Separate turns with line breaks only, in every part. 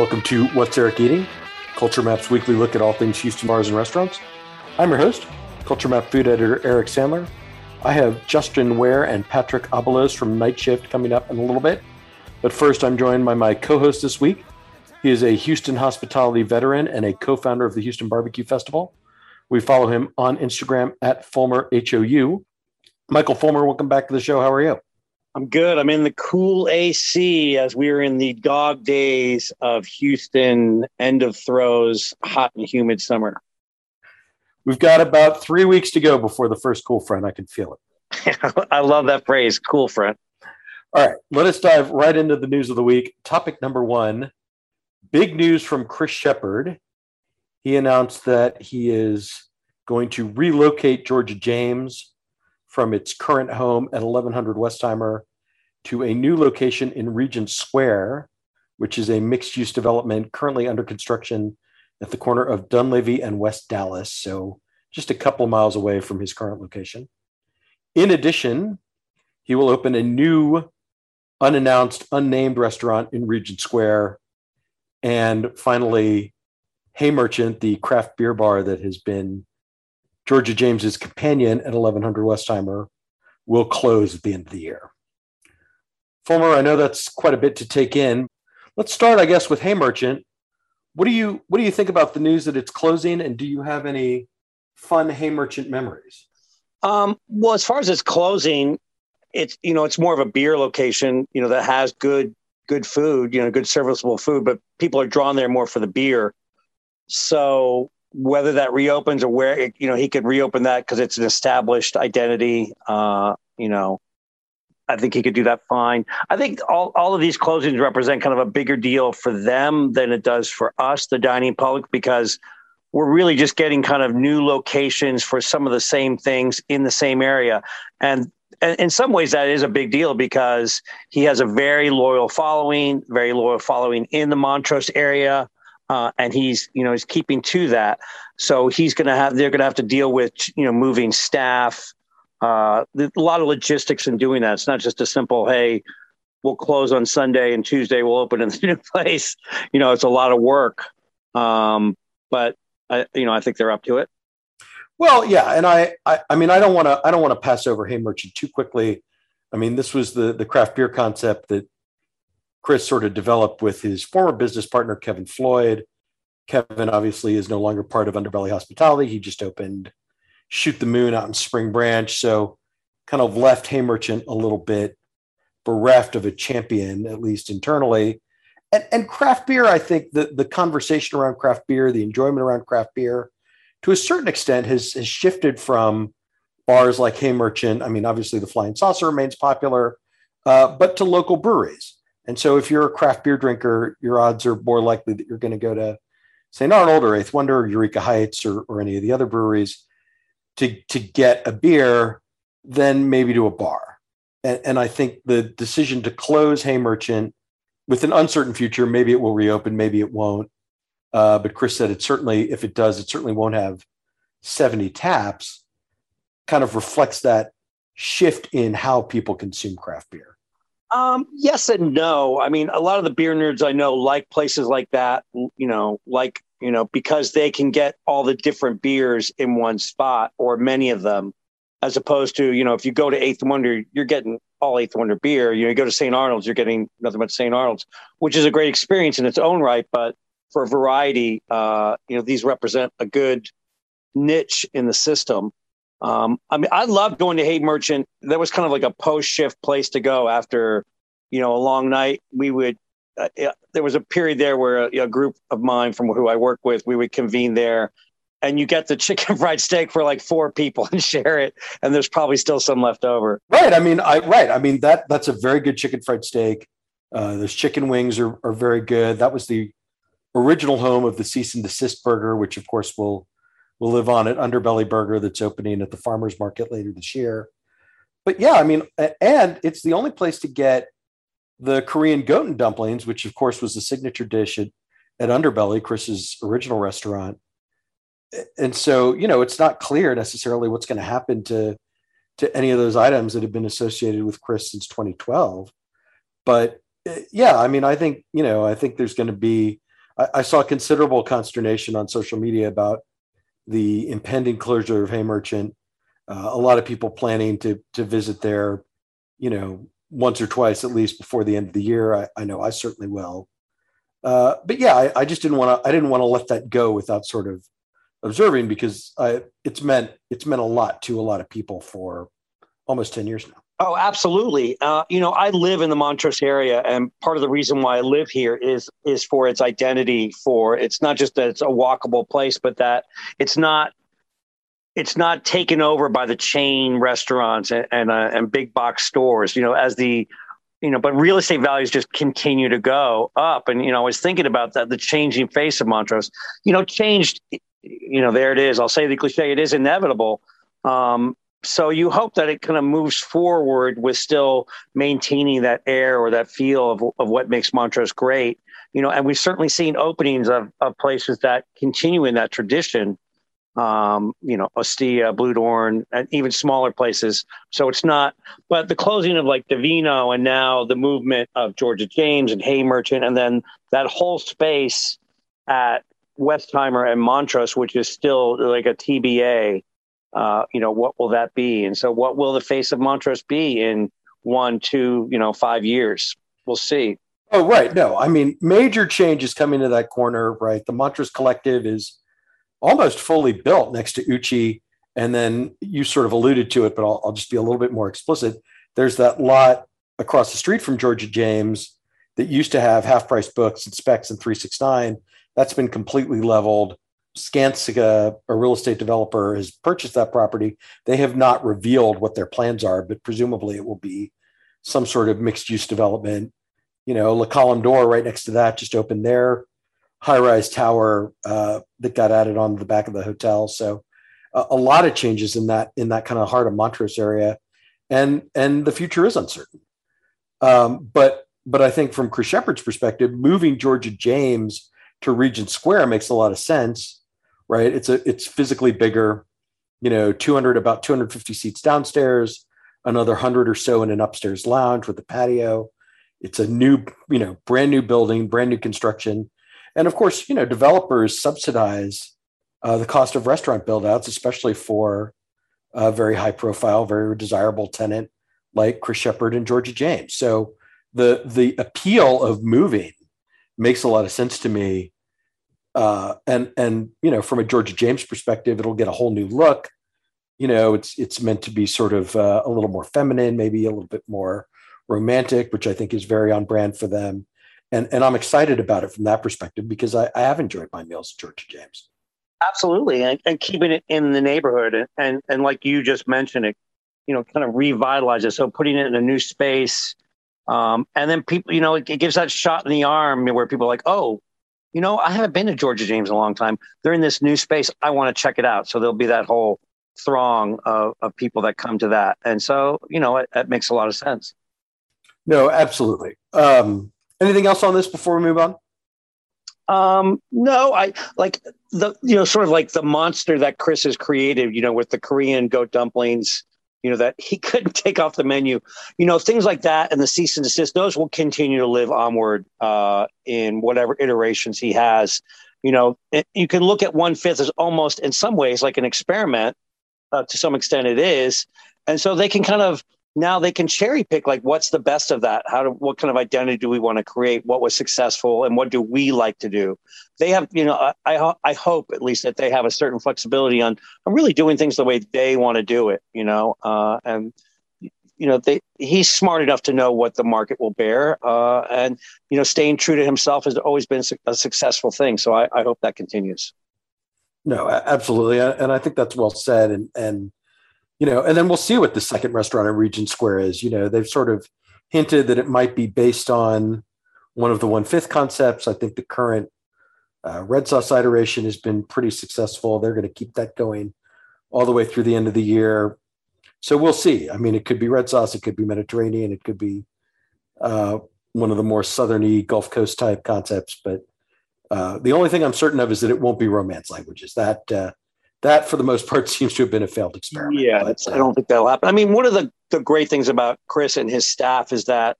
Welcome to What's Eric Eating, Culture Map's weekly look at all things Houston bars and restaurants. I'm your host, Culture Map food editor Eric Sandler. I have Justin Ware and Patrick Abalos from Night Shift coming up in a little bit. But first, I'm joined by my co host this week. He is a Houston hospitality veteran and a co founder of the Houston Barbecue Festival. We follow him on Instagram at Fulmer HOU. Michael Fulmer, welcome back to the show. How are you?
I'm good. I'm in the cool AC as we are in the dog days of Houston, end of throws, hot and humid summer.
We've got about three weeks to go before the first cool front. I can feel
it. I love that phrase, cool front.
All right, let us dive right into the news of the week. Topic number one big news from Chris Shepherd. He announced that he is going to relocate Georgia James from its current home at 1100 Westheimer to a new location in Regent Square, which is a mixed use development currently under construction at the corner of Dunlavy and West Dallas. So just a couple miles away from his current location. In addition, he will open a new unannounced, unnamed restaurant in Regent Square. And finally, Hay Merchant, the craft beer bar that has been Georgia James's companion at 1100 Westheimer, will close at the end of the year. Fulmer, I know that's quite a bit to take in. Let's start, I guess, with Hay Merchant. What do you what do you think about the news that it's closing, and do you have any fun Hay Merchant memories?
Um, well, as far as it's closing, it's you know it's more of a beer location, you know, that has good good food, you know, good serviceable food, but people are drawn there more for the beer. So whether that reopens or where it, you know he could reopen that because it's an established identity, uh, you know, I think he could do that fine. I think all, all of these closings represent kind of a bigger deal for them than it does for us, the dining public, because we're really just getting kind of new locations for some of the same things in the same area. And, and in some ways, that is a big deal because he has a very loyal following, very loyal following in the Montrose area. Uh, and he's, you know, he's keeping to that. So he's going to have, they're going to have to deal with, you know, moving staff, uh, a lot of logistics in doing that. It's not just a simple, hey, we'll close on Sunday and Tuesday we'll open in the new place. You know, it's a lot of work. Um, but I, you know, I think they're up to it.
Well, yeah, and I, I, I mean, I don't want to, I don't want to pass over Hay Merchant too quickly. I mean, this was the the craft beer concept that Chris sort of developed with his former business partner Kevin Floyd. Kevin obviously is no longer part of Underbelly Hospitality. He just opened shoot the moon out in Spring Branch. So kind of left Hay Merchant a little bit bereft of a champion, at least internally. And, and craft beer, I think the, the conversation around craft beer, the enjoyment around craft beer, to a certain extent has, has shifted from bars like Hay Merchant. I mean, obviously the Flying Saucer remains popular, uh, but to local breweries. And so if you're a craft beer drinker, your odds are more likely that you're going to go to St. Arnold or Eighth Wonder or Eureka Heights or, or any of the other breweries to to get a beer than maybe to a bar. And, and I think the decision to close Hay Merchant with an uncertain future, maybe it will reopen, maybe it won't. Uh, but Chris said it certainly, if it does, it certainly won't have 70 taps, kind of reflects that shift in how people consume craft beer.
Um, yes and no. I mean, a lot of the beer nerds I know like places like that, you know, like you know, because they can get all the different beers in one spot or many of them, as opposed to, you know, if you go to Eighth Wonder, you're getting all Eighth Wonder beer. You know, you go to St. Arnold's, you're getting nothing but St. Arnold's, which is a great experience in its own right. But for variety, uh, you know, these represent a good niche in the system. Um, I mean, I love going to Hay Merchant. That was kind of like a post shift place to go after, you know, a long night. We would uh, there was a period there where a, a, group of mine from who I work with, we would convene there and you get the chicken fried steak for like four people and share it. And there's probably still some left over.
Right. I mean, I, right. I mean, that, that's a very good chicken fried steak. Uh, those chicken wings are, are very good. That was the original home of the cease and desist burger, which of course will, will live on at Underbelly Burger that's opening at the farmer's market later this year. But yeah, I mean, and it's the only place to get the Korean goten dumplings, which of course was the signature dish at, at Underbelly, Chris's original restaurant. And so, you know, it's not clear necessarily what's going to happen to to any of those items that have been associated with Chris since 2012. But uh, yeah, I mean, I think, you know, I think there's going to be I, I, saw considerable consternation on social media about the impending closure of Hay Merchant. Uh, a lot of people planning to to visit there, you know, once or twice at least before the end of the year. I, I know I certainly will. Uh, but yeah, I, I just didn't want to. I didn't want to let that go without sort of observing because I, it's meant it's meant a lot to a lot of people for almost ten years now.
Oh, absolutely. Uh, you know, I live in the Montrose area, and part of the reason why I live here is is for its identity. For it's not just that it's a walkable place, but that it's not it's not taken over by the chain restaurants and and, uh, and big box stores. You know, as the you know, but real estate values just continue to go up. And you know, I was thinking about that the changing face of Montrose. You know, changed. You know, there it is. I'll say the cliche. It is inevitable. Um, so you hope that it kind of moves forward with still maintaining that air or that feel of, of what makes Montrose great. You know, and we've certainly seen openings of, of places that continue in that tradition. Um, you know, Ostia, Bludorn, and even smaller places. So it's not, but the closing of like Divino and now the movement of Georgia James and Hay Merchant, and then that whole space at Westheimer and Montrose, which is still like a TBA uh, you know, what will that be? And so, what will the face of Montrose be in one, two, you know, five years? We'll see.
Oh, right. No, I mean, major changes coming to that corner, right? The Montrose Collective is almost fully built next to Uchi. And then you sort of alluded to it, but I'll, I'll just be a little bit more explicit. There's that lot across the street from Georgia James that used to have half price books and specs and 369. That's been completely leveled. Skanska, a real estate developer, has purchased that property. They have not revealed what their plans are, but presumably it will be some sort of mixed use development. You know, La Colombe d'Or right next to that just opened their high rise tower uh, that got added on the back of the hotel. So a lot of changes in that in that kind of heart of Montrose area, and and the future is uncertain. Um, but but I think from Chris Shepherd's perspective, moving Georgia James to Regent Square makes a lot of sense right? It's a it's physically bigger, you know, 200 about 250 seats downstairs, another 100 or so in an upstairs lounge with a patio. It's a new, you know, brand new building, brand new construction. And of course, you know, developers subsidize uh, the cost of restaurant buildouts, especially for a very high profile, very desirable tenant like Chris Shepherd and Georgia James. So the the appeal of moving makes a lot of sense to me uh, and and you know from a Georgia James perspective, it'll get a whole new look. You know, it's it's meant to be sort of uh, a little more feminine, maybe a little bit more romantic, which I think is very on brand for them. And and I'm excited about it from that perspective because I, I have enjoyed my meals at Georgia James.
Absolutely, and, and keeping it in the neighborhood, and, and and like you just mentioned, it you know kind of revitalizes. it. So putting it in a new space, um, and then people, you know, it, it gives that shot in the arm where people are like, oh, you know, I haven't been to Georgia James in a long time. They're in this new space. I want to check it out. So there'll be that whole throng of, of people that come to that. And so, you know, it, it makes a lot of sense.
No, absolutely. Um, anything else on this before we move on?
Um, no, I like the, you know, sort of like the monster that Chris has created, you know, with the Korean goat dumplings, you know, that he couldn't take off the menu, you know, things like that. And the cease and desist, those will continue to live onward uh, in whatever iterations he has. You know, it, you can look at one fifth as almost in some ways like an experiment. Uh, to some extent, it is. And so they can kind of now they can cherry pick like what's the best of that? How do what kind of identity do we want to create? What was successful? And what do we like to do? They have you know i i hope at least that they have a certain flexibility on, on really doing things the way they want to do it you know? Uh, and you know they he's smart enough to know what the market will bear uh, and you know staying true to himself has always been a successful thing. So i, I hope that continues.
No absolutely. And i think that's well said. And and you know, and then we'll see what the second restaurant in Regent Square is. You know, they've sort of hinted that it might be based on one of the one fifth concepts. I think the current uh, red sauce iteration has been pretty successful. They're going to keep that going all the way through the end of the year. So we'll see. I mean, it could be red sauce, it could be Mediterranean, it could be uh, one of the more southerny Gulf Coast type concepts. But uh, the only thing I'm certain of is that it won't be romance languages. That uh, that for the most part seems to have been a failed experiment.
Yeah, but, uh, I don't think that'll happen. I mean, one of the, the great things about Chris and his staff is that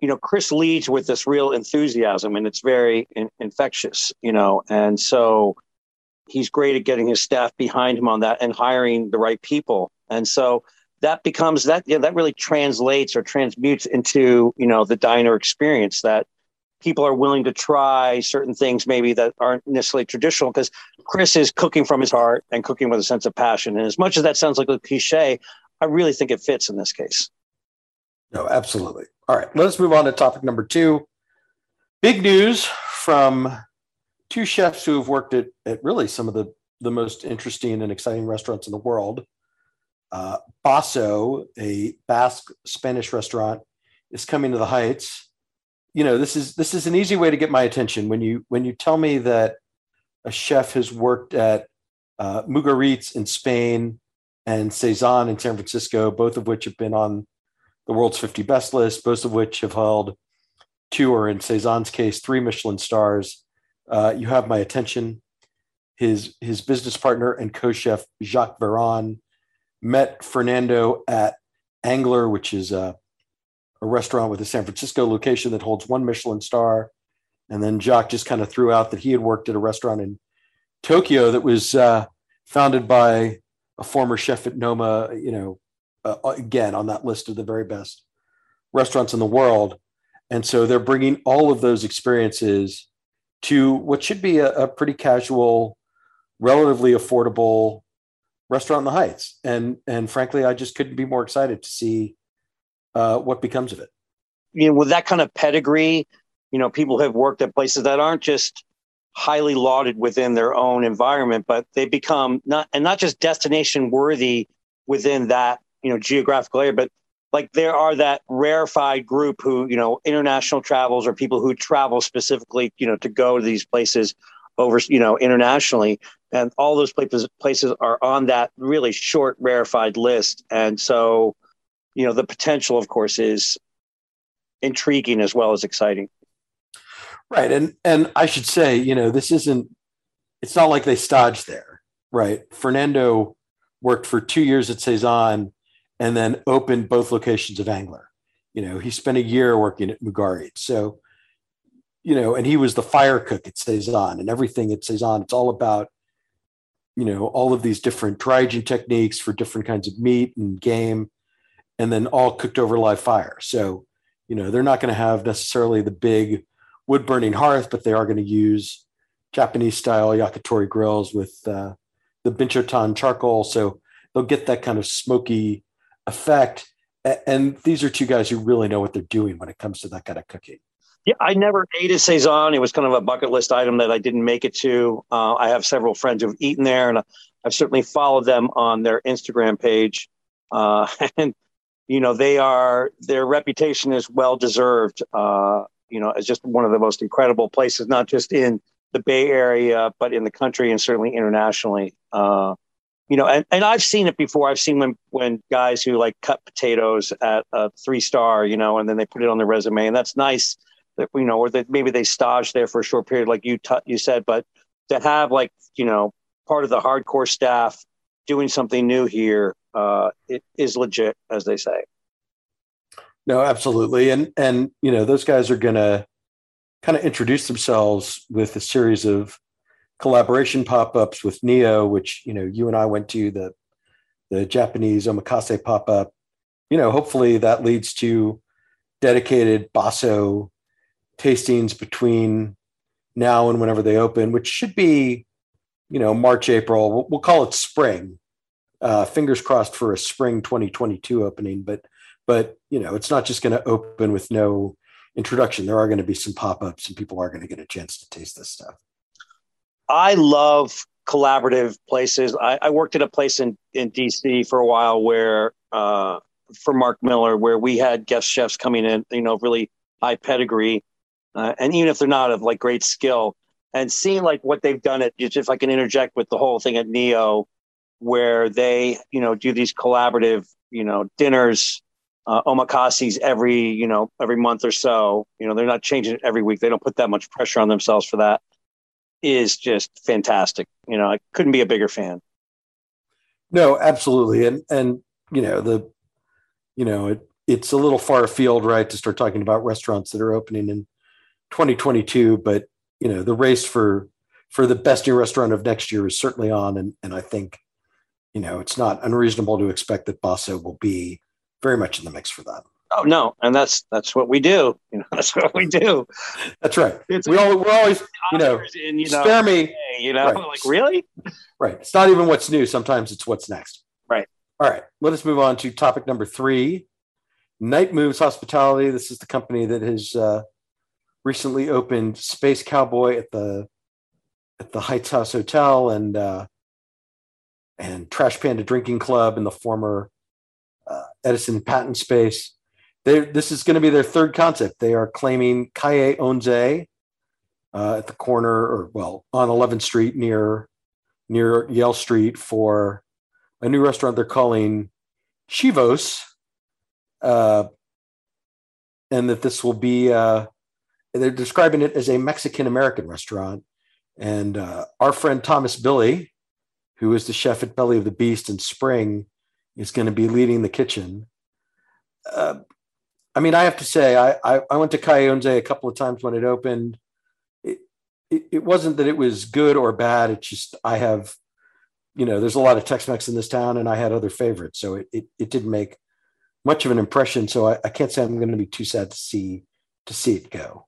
you know, Chris leads with this real enthusiasm and it's very in- infectious, you know, and so he's great at getting his staff behind him on that and hiring the right people. And so that becomes that, you know, that really translates or transmutes into, you know, the diner experience that people are willing to try certain things maybe that aren't necessarily traditional because Chris is cooking from his heart and cooking with a sense of passion. And as much as that sounds like a cliche, I really think it fits in this case.
No, absolutely. All right, let's move on to topic number two. Big news from two chefs who have worked at, at really some of the, the most interesting and exciting restaurants in the world. Uh, Baso, a Basque Spanish restaurant, is coming to the Heights. You know, this is this is an easy way to get my attention when you when you tell me that a chef has worked at uh, Mugaritz in Spain and Saison in San Francisco, both of which have been on the world's 50 best list, both of which have held two or in Saison's case, three Michelin stars. Uh, you have my attention. His his business partner and co-chef Jacques Veron met Fernando at Angler, which is a, a restaurant with a San Francisco location that holds one Michelin star. And then Jacques just kind of threw out that he had worked at a restaurant in Tokyo that was uh, founded by a former chef at Noma, you know, uh, again on that list of the very best restaurants in the world. And so they're bringing all of those experiences to what should be a, a pretty casual, relatively affordable restaurant in the Heights. And and frankly, I just couldn't be more excited to see uh, what becomes of it.
You know, with that kind of pedigree, you know, people have worked at places that aren't just highly lauded within their own environment, but they become not and not just destination worthy within that you know geographical area, but like there are that rarefied group who you know international travels or people who travel specifically you know to go to these places over you know internationally and all those places places are on that really short rarefied list and so you know the potential of course is intriguing as well as exciting.
Right. And and i should say you know this isn't it's not like they stodged there right? Fernando worked for two years at Saison and then opened both locations of Angler. You know, he spent a year working at Mugaritz. So, you know, and he was the fire cook at Saison and everything at Saison. It's all about, you know, all of these different dry techniques for different kinds of meat and game, and then all cooked over live fire. So, you know, they're not going to have necessarily the big wood burning hearth, but they are going to use Japanese style yakitori grills with uh, the binchotan charcoal. So they'll get that kind of smoky effect. And these are two guys who really know what they're doing when it comes to that kind of cooking.
Yeah, I never ate at Saison. It was kind of a bucket list item that I didn't make it to. Uh, I have several friends who've eaten there, and I've certainly followed them on their Instagram page. Uh, and you know, they are their reputation is well deserved. Uh, you know, as just one of the most incredible places, not just in the Bay Area, but in the country and certainly internationally. Uh, you know, and, and I've seen it before. I've seen when when guys who like cut potatoes at a three star, you know, and then they put it on their resume, and that's nice. That you know, or that maybe they stage there for a short period, like you t- you said, but to have like you know part of the hardcore staff doing something new here uh, is legit, as they say.
No, absolutely, and and you know those guys are gonna kind of introduce themselves with a series of collaboration pop-ups with Neo, which you know you and I went to the the Japanese omakase pop-up. You know, hopefully that leads to dedicated Baso tastings between now and whenever they open, which should be, you know, March, April. We'll, we'll call it spring. Uh, fingers crossed for a spring 2022 opening, but but you know, it's not just going to open with no introduction. There are going to be some pop-ups, and people are going to get a chance to taste this stuff.
I love collaborative places. I, I, worked at a place in, in DC for a while where, uh, for Mark Miller, where we had guest chefs coming in, you know, really high pedigree. Uh, and even if they're not of like great skill and seeing like what they've done at, if I can interject with the whole thing at Neo, where they, you know, do these collaborative, you know, dinners, uh, omakases every, you know, every month or so, you know, they're not changing it every week. They don't put that much pressure on themselves for that is just fantastic. You know, I couldn't be a bigger fan.
No, absolutely. And, and, you know, the, you know, it, it's a little far afield, right, to start talking about restaurants that are opening in 2022. But you know, the race for for the best new restaurant of next year is certainly on, and and I think you know it's not unreasonable to expect that Baso will be very much in the mix for that.
Oh no, and that's that's what we do. You know, that's what we do.
That's right. It's we all we're always you know, in, you know spare me.
You know, right. like really?
Right. It's not even what's new. Sometimes it's what's next.
Right.
All right. Let us move on to topic number three. Night Moves Hospitality. This is the company that has uh, recently opened Space Cowboy at the at the Heights House Hotel and uh, and Trash Panda Drinking Club in the former uh, Edison Patent Space. They, this is going to be their third concept. They are claiming Calle Onze uh, at the corner, or well, on 11th Street near near Yale Street for a new restaurant they're calling Chivos, uh, and that this will be. Uh, they're describing it as a Mexican American restaurant, and uh, our friend Thomas Bille, who is the chef at Belly of the Beast in Spring, is going to be leading the kitchen. Uh, I mean, I have to say, I, I, I went to Calle a couple of times when it opened. It, it, it wasn't that it was good or bad. It's just I have, you know, there's a lot of Tex-Mex in this town, and I had other favorites, so it it, it didn't make much of an impression. So I, I can't say I'm going to be too sad to see to see it go.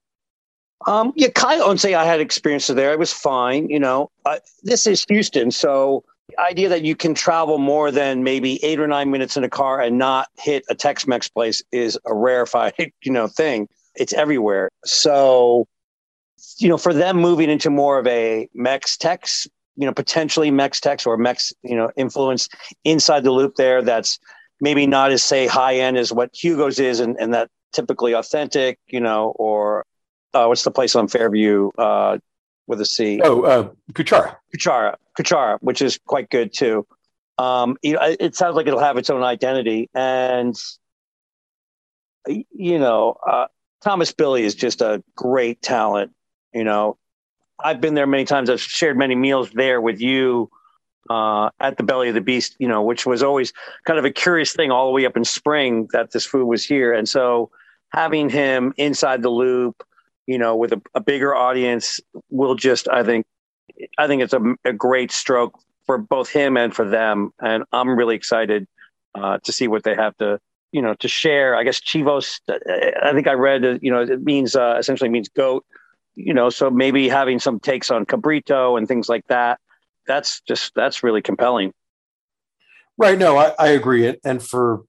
Um, yeah, Calle Onze, I had experiences there. It was fine. You know, uh, this is Houston, so the idea that you can travel more than maybe eight or nine minutes in a car and not hit a Tex-Mex place is a rarefied, you know, thing. It's everywhere. So, you know, for them moving into more of a Mex Tex, you know, potentially Mex Tex or Mex, you know, influence inside the loop there. That's maybe not as say high end as what Hugo's is, and, and that typically authentic, you know, or uh, what's the place on Fairview uh, with a C?
Oh, uh, Cuchara.
Cuchara, Cuchara, which is quite good too. Um, you know, it sounds like it'll have its own identity, and you know, uh, Thomas Bille is just a great talent. You know, I've been there many times. I've shared many meals there with you uh, at the belly of the beast. You know, which was always kind of a curious thing all the way up in spring that this food was here, and so having him inside the loop you know, with a, a bigger audience will just, I think, I think it's a, a, great stroke for both him and for them. And I'm really excited uh, to see what they have to, you know, to share. I guess Chivos, uh, I think I read, you know, it means uh, essentially means goat, you know, so maybe having some takes on Cabrito and things like that. That's just, that's really compelling.
Right. No, I, I agree. And for,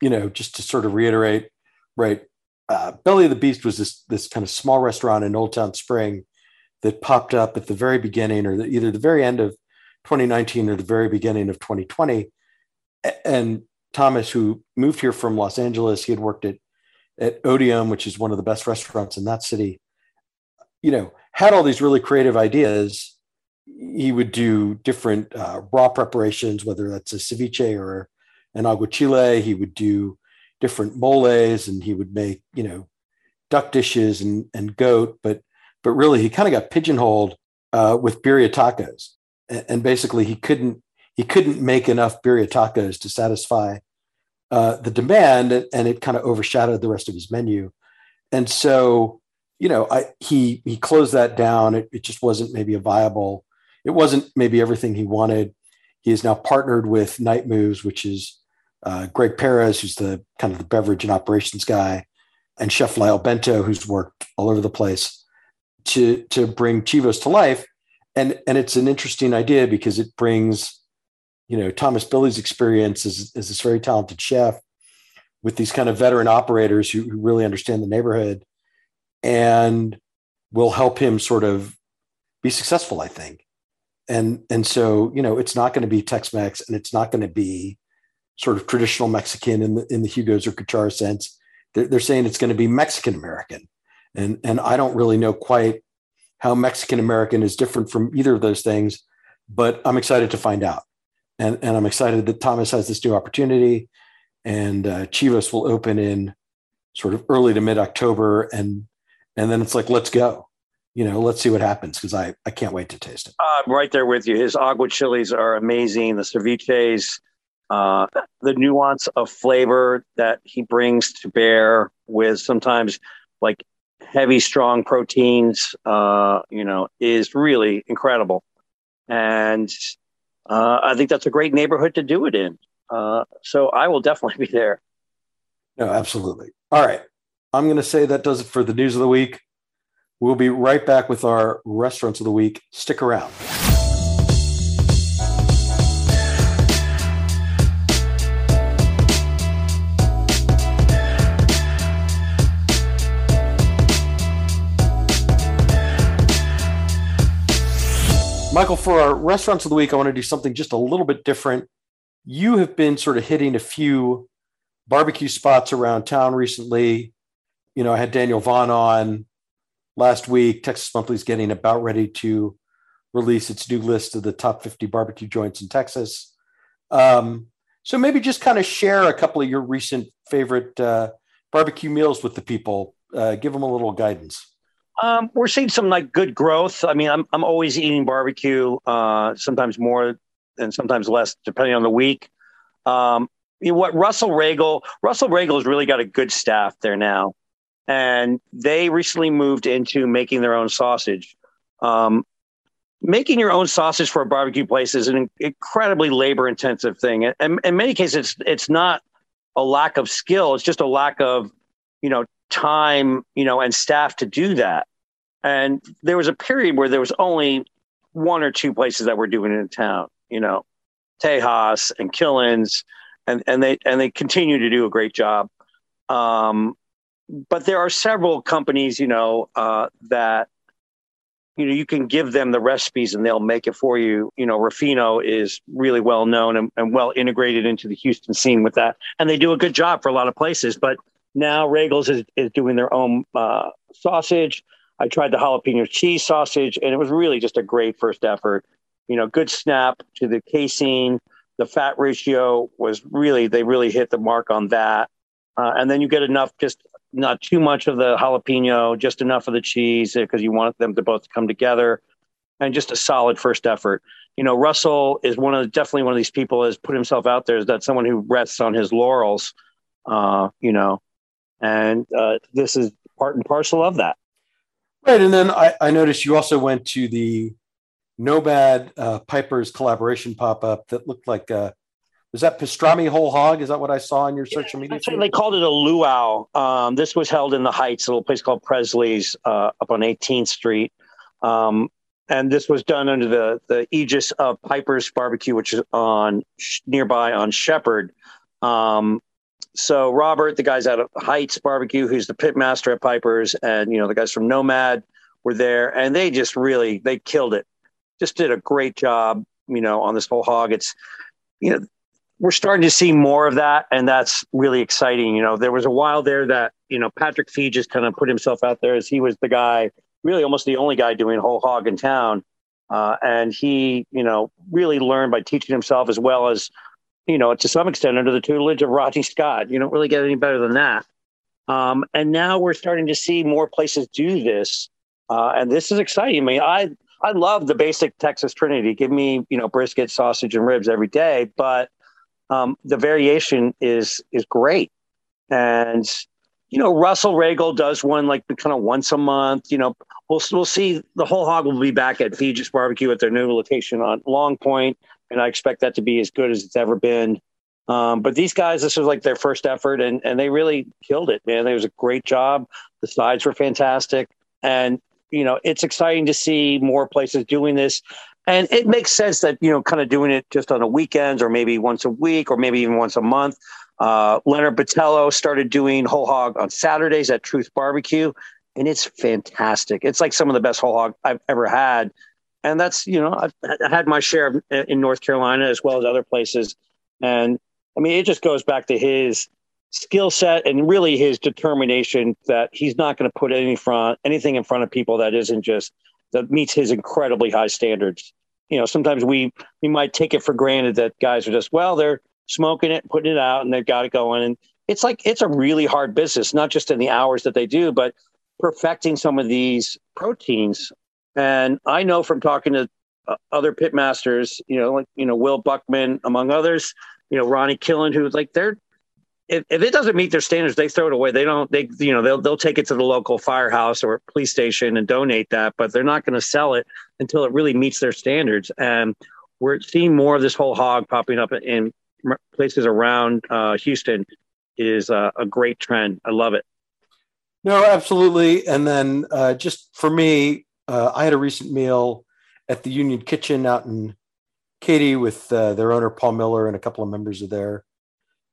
you know, just to sort of reiterate, right, uh, Belly of the Beast was this this kind of small restaurant in Old Town Spring that popped up at the very beginning, or the, either the very end of 2019 or the very beginning of 2020. And Thomas, who moved here from Los Angeles, he had worked at at Otium, which is one of the best restaurants in that city. You know, had all these really creative ideas. He would do different uh, raw preparations, whether that's a ceviche or an aguachile. He would do different moles and he would make, you know, duck dishes and, and goat, but but really he kind of got pigeonholed uh, with birria tacos. And, basically he couldn't he couldn't make enough birria tacos to satisfy uh, the demand and it kind of overshadowed the rest of his menu. And so, you know, I, he he closed that down. It, it just wasn't maybe a viable, it wasn't maybe everything he wanted. He is now partnered with Night Moves, which is uh, Greg Perez, who's the kind of the beverage and operations guy, and Chef Lyle Bento, who's worked all over the place to to bring Chivos to life. And and it's an interesting idea because it brings, you know, Thomas Bille's experience as, as this very talented chef with these kind of veteran operators who, who really understand the neighborhood and will help him sort of be successful, I think. And and so, you know, it's not going to be Tex-Mex and it's not going to be sort of traditional Mexican in the in the Hugo's or Cuchara sense. They're, they're saying it's going to be Mexican American, and and I don't really know quite how Mexican American is different from either of those things, but I'm excited to find out, and and I'm excited that Thomas has this new opportunity, and uh, Chivos will open in sort of early to mid October, and and then it's like let's go you know, let's see what happens because I, I can't wait to taste it.
I'm right there with you. His agua chilies are amazing. The ceviches, uh, the nuance of flavor that he brings to bear with sometimes like heavy, strong proteins, uh, you know, is really incredible. And uh, I think that's a great neighborhood to do it in. Uh, so I will definitely be there.
No, absolutely. All right. I'm going to say that does it for the news of the week. We'll be right back with our restaurants of the week. Stick around. Michael, for our restaurants of the week, I want to do something just a little bit different. You have been sort of hitting a few barbecue spots around town recently. You know, I had Daniel Vaughn on last week. Texas Monthly is getting about ready to release its new list of the top 50 barbecue joints in Texas. Um, so maybe just kind of share a couple of your recent favorite uh, barbecue meals with the people. Uh, give them a little guidance.
Um, we're seeing some like good growth. I mean, I'm I'm always eating barbecue, uh, sometimes more and sometimes less, depending on the week. Um, you know what Russell Roegels, Russell Roegels has really got a good staff there now, and they recently moved into making their own sausage. Um, making your own sausage for a barbecue place is an incredibly labor intensive thing, and in many cases, it's it's not a lack of skill; it's just a lack of you know time, you know, and staff to do that. And there was a period where there was only one or two places that were doing it in town, you know, Tejas and Killen's, and, and they and they continue to do a great job. Um, but there are several companies, you know, uh, that you know you can give them the recipes and they'll make it for you. You know, Ruffino is really well known and, and well integrated into the Houston scene with that, and they do a good job for a lot of places. But now Roegels is, is doing their own uh, sausage. I tried the jalapeno cheese sausage, and it was really just a great first effort. You know, good snap to the casing. The fat ratio was really, they really hit the mark on that. Uh, and then you get enough, just not too much of the jalapeno, just enough of the cheese because you want them to both come together and just a solid first effort. You know, Russell is one of the, definitely one of these people has put himself out there. Is that someone who rests on his laurels. Uh, you know, and uh, this is part and parcel of that.
Right, and then I, I noticed you also went to the Nomad uh, Pipers collaboration pop up that looked like uh, was that pastrami whole hog? Is that what I saw on your social yeah, media?
They called it a luau. Um, this was held in the Heights, a little place called Presley's uh, up on 18th Street. Um, and this was done under the the aegis of Piper's Barbecue, which is on nearby on Shepherd. Um, so Robert, the guys out of Heights Barbecue, who's the pit master at Piper's, and you know the guys from Nomad were there, and they just really they killed it. Just did a great job, you know, on this whole hog. It's you know we're starting to see more of that, and that's really exciting. You know, there was a while there that you know Patrick Fee just kind of put himself out there as he was the guy, really almost the only guy doing whole hog in town, uh, and he you know really learned by teaching himself as well as you know, to some extent under the tutelage of Rodney Scott. You don't really get any better than that. Um, and now we're starting to see more places do this. Uh, and this is exciting. I mean, I, I love the basic Texas Trinity. Give me, you know, brisket, sausage, and ribs every day. But um, the variation is is great. And you know, Russell Roegels does one like kind of once a month. You know, we'll we'll see. The whole hog will be back at Feges Barbecue at their new location on Long Point and I expect that to be as good as it's ever been. Um, but these guys, this was like their first effort, and and they really killed it, man. It was a great job. The sides were fantastic, and you know it's exciting to see more places doing this. And it makes sense that you know, kind of doing it just on the weekends, or maybe once a week, or maybe even once a month. Uh, Leonard Botello started doing whole hog on Saturdays at Truth Barbecue, and it's fantastic. It's like some of the best whole hog I've ever had and that's you know I've had my share of, uh, in North Carolina as well as other places, and I mean it just goes back to his skill set and really his determination that he's not going to put any front anything in front of people that isn't just that meets his incredibly high standards. You know, sometimes we we might take it for granted that guys are just well they're smoking it, putting it out, and they've got it going, and it's like it's a really hard business, not just in the hours that they do, but perfecting some of these proteins and I know from talking to uh, other pit masters, you know, like, you know, Will Buckman, among others, you know, Ronnie Killen, who's like they're if, if it doesn't meet their standards, they throw it away. They don't, they, you know, they'll, they'll take it to the local firehouse or police station and donate that, but they're not going to sell it until it really meets their standards. And we're seeing more of this whole hog popping up in places around uh, Houston is uh, a great trend. I love it.
No, absolutely. And then uh, just for me, uh, I had a recent meal at the Union Kitchen out in Katy with uh, their owner Paul Miller and a couple of members of their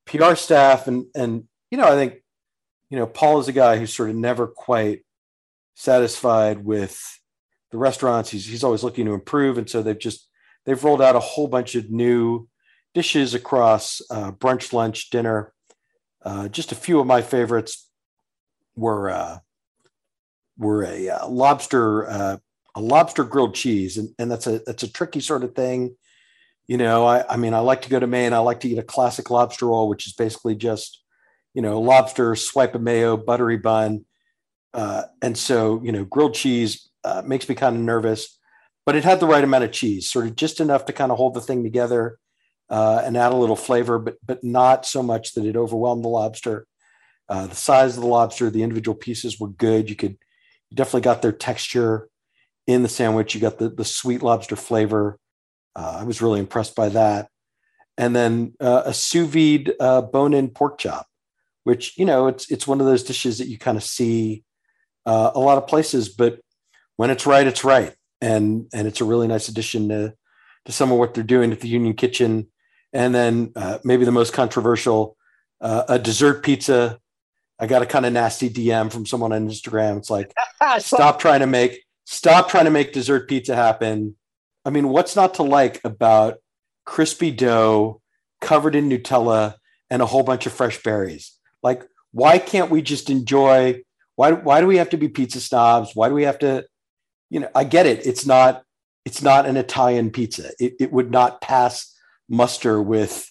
PR staff, and and you know, I think you know Paul is a guy who's sort of never quite satisfied with the restaurants. He's he's always looking to improve, and so they've just they've rolled out a whole bunch of new dishes across uh, brunch, lunch, dinner. Uh, just a few of my favorites were uh, were a uh, lobster uh, a lobster grilled cheese, and, and that's a that's a tricky sort of thing you know, I, I mean, I like to go to Maine. I like to eat a classic lobster roll, which is basically just, you know, lobster, swipe of mayo, buttery bun. Uh, and so, you know, grilled cheese uh, makes me kind of nervous, but it had the right amount of cheese, sort of just enough to kind of hold the thing together uh, and add a little flavor, but but not so much that it overwhelmed the lobster. Uh, the size of the lobster, the individual pieces were good. You could you definitely got their texture in the sandwich. You got the the sweet lobster flavor. Uh, I was really impressed by that. And then uh, a sous vide uh, bone-in pork chop, which you know it's it's one of those dishes that you kind of see uh, a lot of places, but when it's right, it's right, and and it's a really nice addition to to some of what they're doing at the Union Kitchen. And then uh, maybe the most controversial, uh, a dessert pizza. I got a kind of nasty DM from someone on Instagram. It's like, stop trying to make stop trying to make dessert pizza happen I mean, what's not to like about crispy dough covered in Nutella and a whole bunch of fresh berries? Like, why can't we just enjoy? Why, why do we have to be pizza snobs? Why do we have to, you know, I get it. It's not, it's not an Italian pizza. It, it would not pass muster with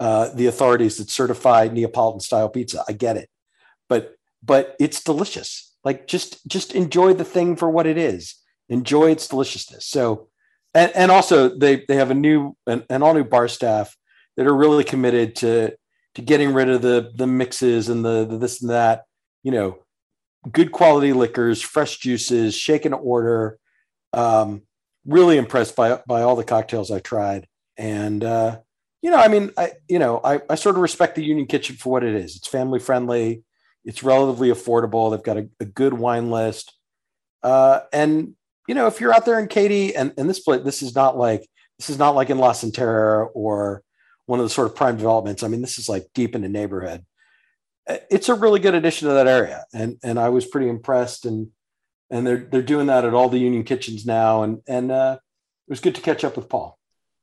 uh, the authorities that certify Neapolitan style pizza. I get it. But, but it's delicious. Like just, just enjoy the thing for what it is. Enjoy its deliciousness. So and, and also they they have a new an, an all new bar staff that are really committed to to getting rid of the the mixes and the, the this and that you know good quality liquors fresh juices shaken order um, really impressed by by all the cocktails i tried and uh, you know i mean i you know I, I sort of respect the union kitchen for what it is it's family friendly it's relatively affordable they've got a, a good wine list uh, and you know, if you're out there in Katy and, and this place, this is not like this is not like in La Cantera or one of the sort of prime developments. I mean, this is like deep in the neighborhood. It's a really good addition to that area. And and I was pretty impressed and and they're they're doing that at all the union kitchens now. And and uh, it was good to catch up with Paul.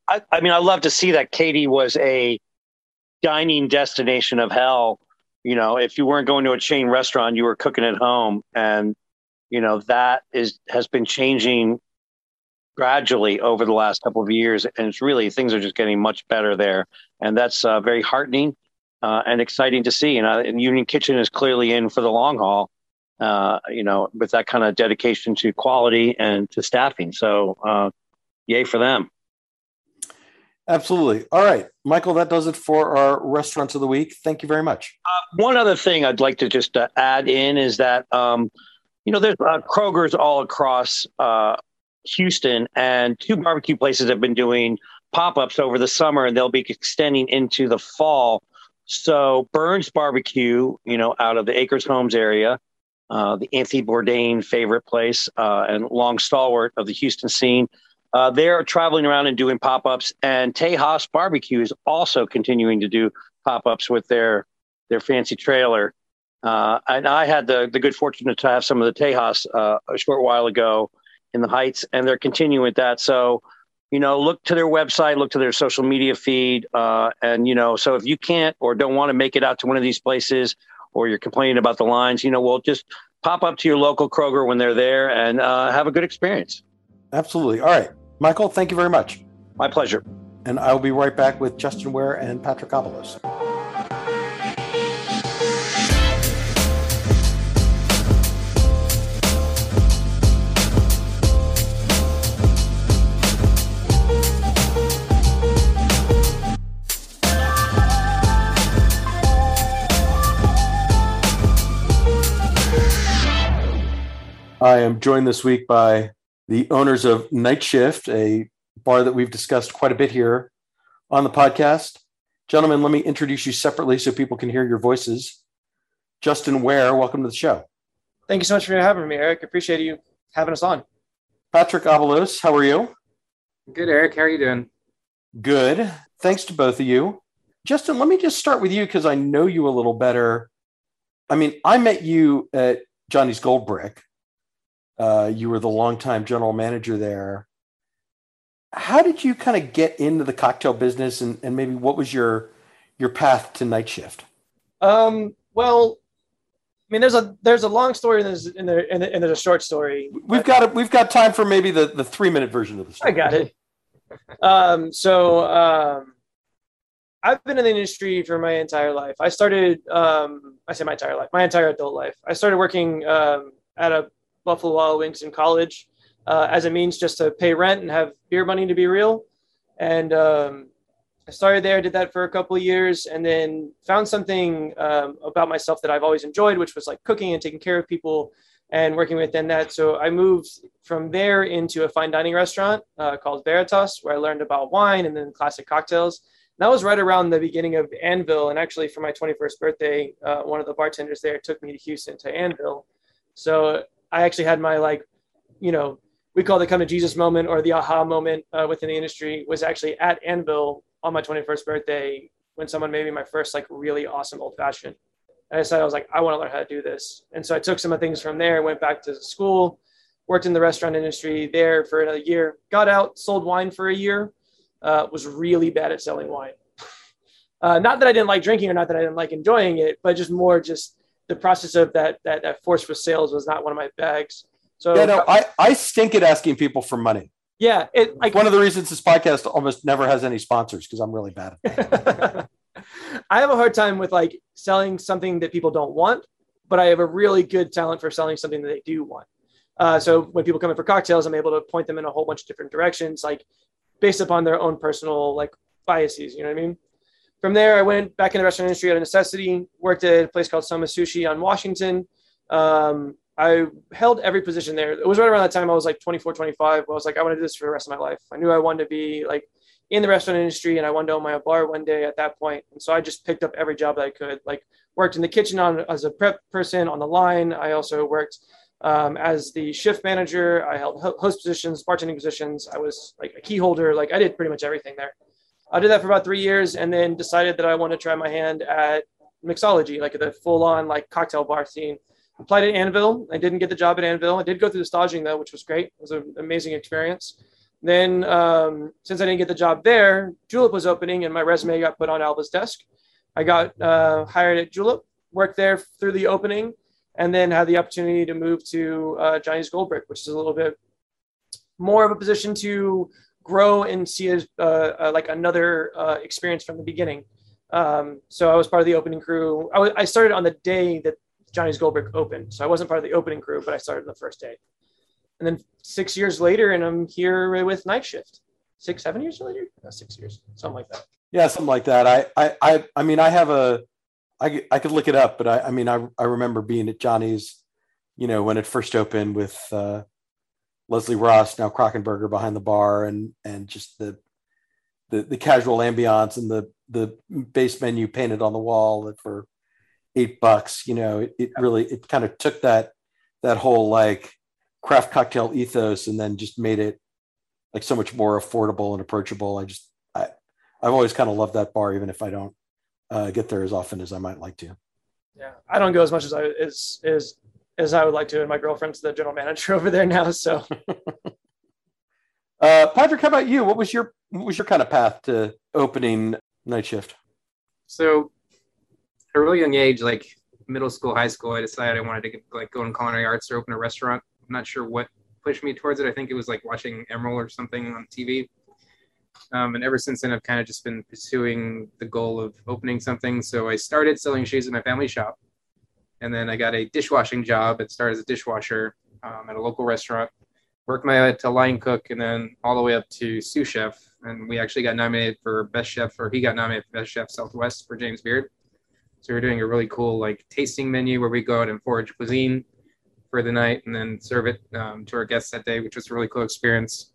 I, I mean, I love to see that Katy was a dining destination of hell. You know, if you weren't going to a chain restaurant, you were cooking at home. And you know that is has been changing gradually over the last couple of years. And it's really things are just getting much better there. And that's uh, very heartening uh, and exciting to see. And, uh, and, union kitchen is clearly in for the long haul uh, you know with that kind of dedication to quality and to staffing. So uh, yay for them
absolutely all right michael that does it for our restaurants of the week thank you very much
uh, one other thing i'd like to just add in is that um, you know, there's uh, Kroger's all across uh, Houston, and two barbecue places have been doing pop ups over the summer, and they'll be extending into the fall. So Burns Barbecue, you know, out of the Acres Homes area, uh, the Anthony Bourdain favorite place uh, and long stalwart of the Houston scene. Uh, they're traveling around and doing pop ups, and Tejas Barbecue is also continuing to do pop ups with their their fancy trailer. Uh, and I had the, the good fortune to have some of the Tejas uh, a short while ago in the Heights, and they're continuing with that. So, you know, look to their website, look to their social media feed, uh, and you know, so if you can't or don't want to make it out to one of these places, or you're complaining about the lines, you know, well, just pop up to your local Kroger when they're there and uh, have a good experience.
Absolutely. All right, Michael, thank you very much.
My pleasure.
And I will be right back with Justin Ware and Patrick Abalos. I am joined this week by the owners of Night Shift, a bar that we've discussed quite a bit here on the podcast. Gentlemen, let me introduce you separately so people can hear your voices. Justin Ware, welcome to the show.
Thank you so much for having me, Eric. Appreciate you having us on.
Patrick Abalos, how are you?
Good, Eric. How are you doing?
Good. Thanks to both of you. Justin, let me just start with you because I know you a little better. I mean, I met you at Johnny's Gold Brick. Uh, you were the longtime general manager there. How did you kind of get into the cocktail business, and, and maybe what was your your path to night shift?
Um, well, I mean, there's a there's a long story and there's in there and, and there's a short story.
We've got a, we've got time for maybe the, the three minute version of the story.
I got it. Um, so um, I've been in the industry for my entire life. I started, um, I say my entire life, my entire adult life. I started working um, at a Buffalo Wild Wings in college uh, as a means just to pay rent and have beer money to be real. And um, I started there, did that for a couple of years, and then found something um, about myself that I've always enjoyed, which was like cooking and taking care of people and working within that. So I moved from there into a fine dining restaurant uh, called Veritas, where I learned about wine and then classic cocktails that was right around the beginning of Anvil. And actually, for my 21st birthday, uh, one of the bartenders there took me to Houston to Anvil. So I actually had my like, you know, we call the come to Jesus moment or the aha moment uh, within the industry was actually at Anvil on my 21st birthday when someone made me my first like really awesome old fashioned. And I said, I was like, I want to learn how to do this. And so I took some of things from there, went back to school, worked in the restaurant industry there for another year, got out, sold wine for a year, uh, was really bad at selling wine. Uh, not that I didn't like drinking or not that I didn't like enjoying it, but just more just the process of that that that force for sales was not one of my bags. So
yeah, no, I I stink at asking people for money.
Yeah, it like
one of the reasons this podcast almost never has any sponsors because I'm really bad at
I have a hard time with like selling something that people don't want, but I have a really good talent for selling something that they do want. Uh, so when people come in for cocktails, I'm able to point them in a whole bunch of different directions. Like based upon their own personal like biases. You know what I mean? From there, I went back in the restaurant industry out of necessity. Worked at a place called Soma Sushi on Washington. Um, I held every position there. It was right around that time I was like 24, 25. I was like, I want to do this for the rest of my life. I knew I wanted to be like in the restaurant industry and I wanted to own my bar one day at that point. And so I just picked up every job that I could, like worked in the kitchen on as a prep person on the line. I also worked um, as the shift manager. I held host positions, bartending positions. I was like a key holder. Like I did pretty much everything there. I did that for about three years, and then decided that I wanted to try my hand at mixology, like the full-on like cocktail bar scene. Applied at Anvil. I didn't get the job at Anvil. I did go through the staging though, which was great. It was an amazing experience. Then, um, since I didn't get the job there, Julep was opening, and my resume got put on Alba's desk. I got uh, hired at Julep, worked there through the opening, and then had the opportunity to move to uh, Johnny's Gold Brick, which is a little bit more of a position to grow and see as uh, uh, like another uh, experience from the beginning. Um, so I was part of the opening crew. I, w- I started on the day that Johnny's Gold Brick opened, so I wasn't part of the opening crew, but I started the first day. And then six years later, and I'm here with Night Shift. Six, seven years later, no, six years, something like that.
Yeah, something like that. I, I, I mean, I have a I, I could look it up, but I, I mean, I, I remember being at Johnny's, you know, when it first opened with uh, Leslie Ross, now Krockenberger behind the bar, and and just the the, the casual ambiance and the the base menu painted on the wall for eight bucks. You know, it, it really it kind of took that that whole like craft cocktail ethos and then just made it like so much more affordable and approachable. I just I I've always kind of loved that bar, even if I don't uh, get there as often as I might like to.
Yeah, I don't go as much as I as as as I would like to, and my girlfriend's the general manager over there now. So,
uh, Patrick, how about you? What was your what was your kind of path to opening night shift?
So, at a really young age, like middle school, high school, I decided I wanted to get, like go in culinary arts or open a restaurant. I'm not sure what pushed me towards it. I think it was like watching Emeril or something on TV. Um, and ever since then, I've kind of just been pursuing the goal of opening something. So I started selling shoes in my family shop. And then I got a dishwashing job and started as a dishwasher um, at a local restaurant. Worked my way to line cook and then all the way up to sous chef. And we actually got nominated for best chef, or he got nominated for best chef Southwest for James Beard. So we're doing a really cool like tasting menu where we go out and forage cuisine for the night and then serve it um, to our guests that day, which was a really cool experience.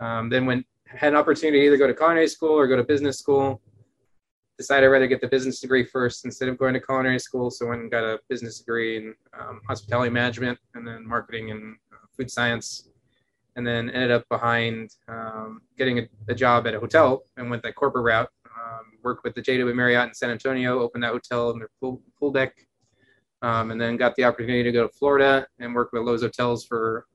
Um, then when had an opportunity to either go to culinary school or go to business school, decided I'd rather get the business degree first instead of going to culinary school. So I went and got a business degree in um, hospitality management and then marketing and uh, food science. And then ended up behind um, getting a, a, job at a hotel and went that corporate route. Um, worked with the JW Marriott in San Antonio, opened that hotel in their pool, pool deck. Um, and then got the opportunity to go to Florida and work with Loews Hotels for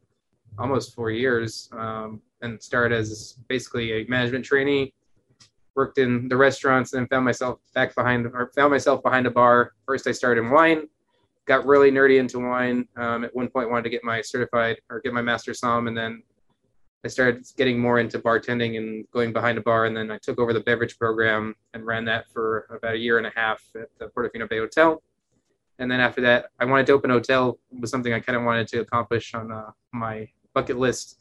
almost four years um, and started as basically a management trainee worked in the restaurants and then found myself back behind or found myself behind a bar. First, I started in wine, got really nerdy into wine. Um, at one point, wanted to get my certified or get my master somm, and then I started getting more into bartending and going behind a bar. And then I took over the beverage program and ran that for about a year and a half at the Portofino Bay Hotel. And then after that, I wanted to open a hotel. It was something I kind of wanted to accomplish on uh, my bucket list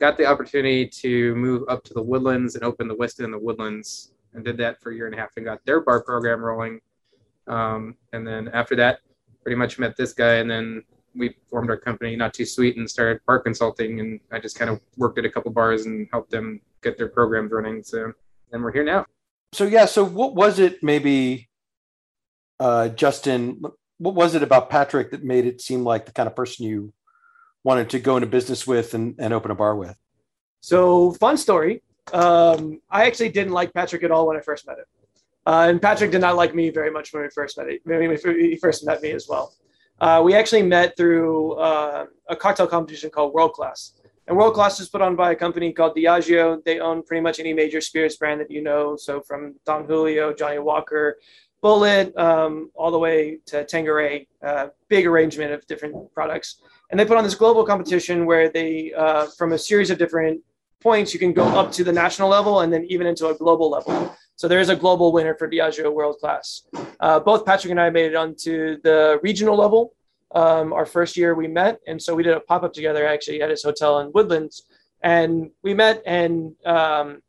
got the opportunity to move up to the Woodlands and open the Westin in the Woodlands, and did that for a year and a half and got their bar program rolling. Um, and then after that, pretty much met this guy, and then we formed our company, Not Too Sweet, and started bar consulting. And I just kind of worked at a couple bars and helped them get their programs running. So, and we're here now.
So yeah, so what was it, maybe, uh, Justin? What was it about Patrick that made it seem like the kind of person you wanted to go into business with and, and open a bar with?
So, fun story. Um, I actually didn't like Patrick at all when I first met him. Uh, and Patrick did not like me very much when we first met. When he first met me as well. Uh, we actually met through uh, a cocktail competition called World Class. And World Class is put on by a company called Diageo. They own pretty much any major spirits brand that you know. So from Don Julio, Johnnie Walker, Bulleit, um, all the way to Tanqueray, uh, big arrangement of different products and they put on this global competition where they uh, from a series of different points you can go up to the national level and then even into a global level. So there is a global winner for diageo world class. Uh, both patrick and i made it onto the regional level. Um, our first year we met and so we did a pop-up together actually at his hotel in woodlands. And we met and um,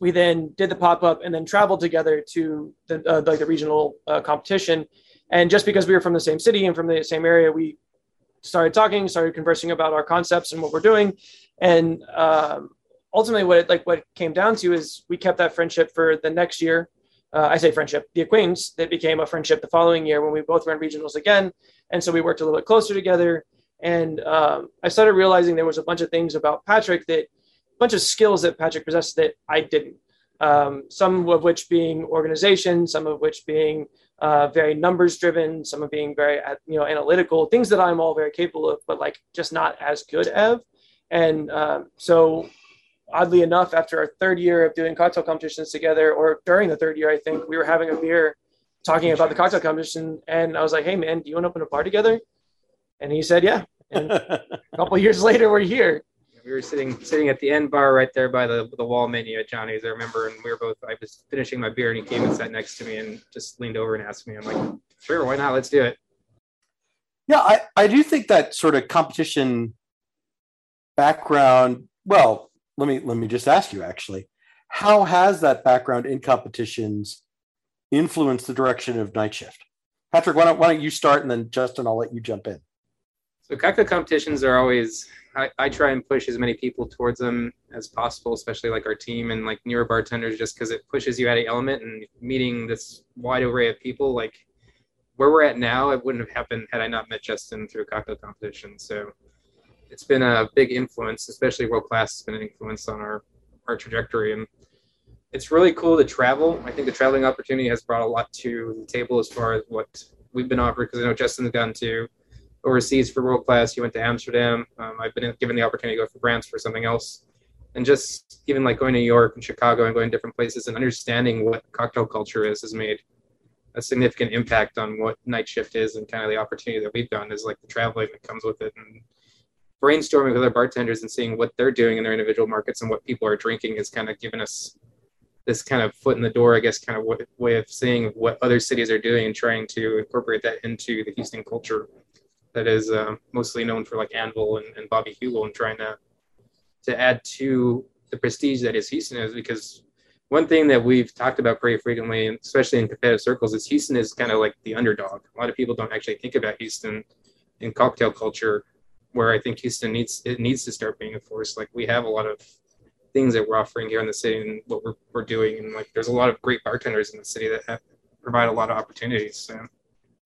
we then did the pop-up and then traveled together to the uh, like the regional uh, competition. And just because we were from the same city and from the same area we started talking, started conversing about our concepts and what we're doing, and um, ultimately, what it, like what came down to is we kept that friendship for the next year. Uh, I say friendship, the acquaintance that became a friendship the following year when we both ran regionals again, and so we worked a little bit closer together. And um, I started realizing there was a bunch of things about Patrick that, a bunch of skills that Patrick possessed that I didn't. Um, some of which being organization, some of which being uh, very numbers driven, some of being very uh, you know analytical, things that I'm all very capable of, but like just not as good at. And um, so, oddly enough, after our third year of doing cocktail competitions together, or during the third year, I think we were having a beer, talking about the cocktail competition, and I was like, "Hey, man, do you want to open a bar together?" And he said, "Yeah." And a couple years later, we're here
we were sitting sitting at the end bar right there by the the wall menu at Johnny's. I remember, and we were both. I was finishing my beer, and he came and sat next to me and just leaned over and asked me. I'm like, sure, why not? Let's do it.
Yeah, I I do think that sort of competition background. Well, let me let me just ask you actually, how has that background in competitions influenced the direction of night shift? Patrick, why don't why don't you start, and then Justin, I'll let you jump in.
So cocktail competitions are always I, I try and push as many people towards them as possible, especially like our team and like newer bartenders, just because it pushes you out of element and meeting this wide array of people. Like where we're at now, it wouldn't have happened had I not met Justin through cocktail competition. So it's been a big influence, especially world class has been an influence on our our trajectory and it's really cool to travel. I think the traveling opportunity has brought a lot to the table as far as what we've been offered because I know Justin's gone to overseas for world class. He went to Amsterdam. Um, I've been given the opportunity to go for France for something else. And just even like going to New York and Chicago and going to different places and understanding what cocktail culture is has made a significant impact on what night shift is and kind of the opportunity that we've done is like the traveling that comes with it and brainstorming with other bartenders and seeing what they're doing in their individual markets and what people are drinking has kind of given us this kind of foot in the door, I guess, kind of way of seeing what other cities are doing and trying to incorporate that into the Houston culture that is uh, mostly known for like Anvil and, and Bobby Heugel and trying to to add to the prestige that is Houston is because one thing that we've talked about pretty frequently, and especially in competitive circles, is Houston is kind of like the underdog. A lot of people don't actually think about Houston in cocktail culture where I think Houston needs it needs to start being a force. Like we have a lot of things that we're offering here in the city and what we're, we're doing, and like there's a lot of great bartenders in the city that have, provide a lot of opportunities. So.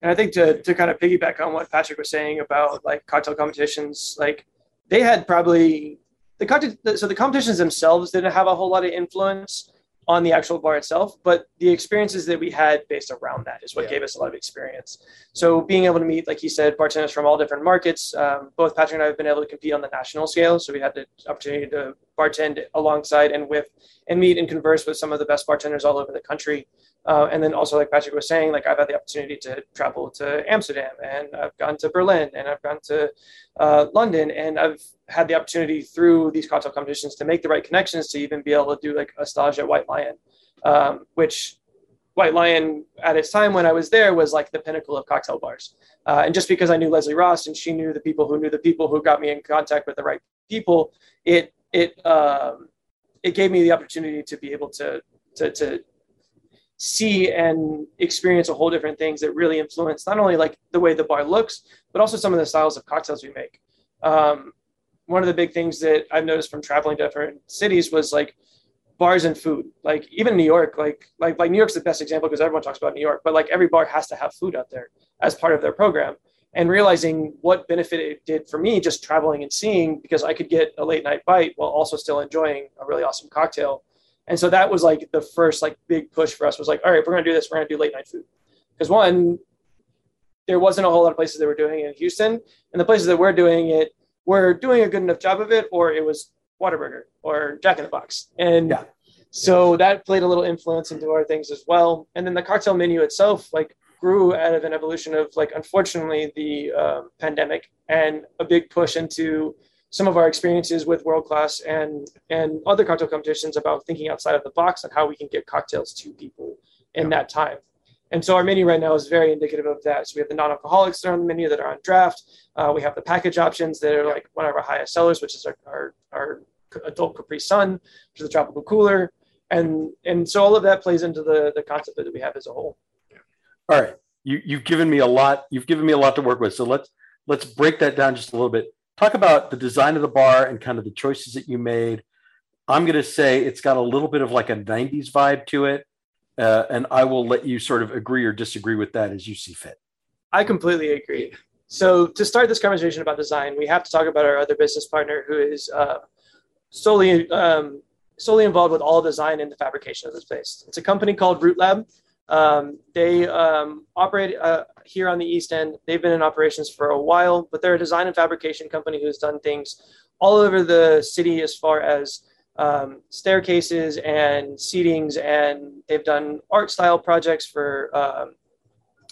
And I think to to kind of piggyback on what Patrick was saying about like cocktail competitions, like they had probably the cocktail so the competitions themselves didn't have a whole lot of influence on the actual bar itself, but the experiences that we had based around that is what yeah. gave us a lot of experience. So being able to meet, like he said, bartenders from all different markets. Um, both Patrick and I have been able to compete on the national scale, so we had the opportunity to bartend alongside and with and meet and converse with some of the best bartenders all over the country. Uh, and then also, like Patrick was saying, like I've had the opportunity to travel to Amsterdam and I've gone to Berlin and I've gone to uh, London and I've had the opportunity through these cocktail competitions to make the right connections to even be able to do like a stage at White Lyan, um, which White Lyan at its time when I was there was like the pinnacle of cocktail bars. Uh, and just because I knew Leslie Ross and she knew the people who knew the people who got me in contact with the right people, it it um, it gave me the opportunity to be able to to to see and experience a whole different things that really influence not only like the way the bar looks, but also some of the styles of cocktails we make. Um, one of the big things that I've noticed from traveling to different cities was like bars and food. Like even New York, like like like New York's the best example because everyone talks about New York, but like every bar has to have food out there as part of their program. And realizing what benefit it did for me just traveling and seeing because I could get a late night bite while also still enjoying a really awesome cocktail and so that was like the first like big push for us was like, all right, if we're gonna do this, we're gonna do late night food. Because one, there wasn't a whole lot of places that were doing it in Houston. And the places that we're doing it were doing a good enough job of it, or it was Whataburger or Jack in the Box. And yeah. so that played a little influence into our things as well. And then the cocktail menu itself, like grew out of an evolution of like unfortunately the um, pandemic and a big push into some of our experiences with world class and and other cocktail competitions about thinking outside of the box and how we can get cocktails to people in yeah. that time. And so our menu right now is very indicative of that. So we have the non-alcoholics that are on the menu that are on draft. Uh, we have the package options that are like one of our highest sellers, which is our, our, our adult Capri Sun, which is the tropical cooler. And and so all of that plays into the the concept that we have as a whole.
All right. You you've given me a lot, you've given me a lot to work with. So let's let's break that down just a little bit talk about the design of the bar and kind of the choices that you made. I'm going to say it's got a little bit of like a 90s vibe to it. Uh, and I will let you sort of agree or disagree with that as you see fit.
I completely agree. So, to start this conversation about design, we have to talk about our other business partner who is uh, solely um, solely involved with all design and the fabrication of the space. It's a company called Root Lab. Um, they um, operate uh, here on the East End. They've been in operations for a while, but they're a design and fabrication company who's done things all over the city as far as um, staircases and seatings, and they've done art style projects for um,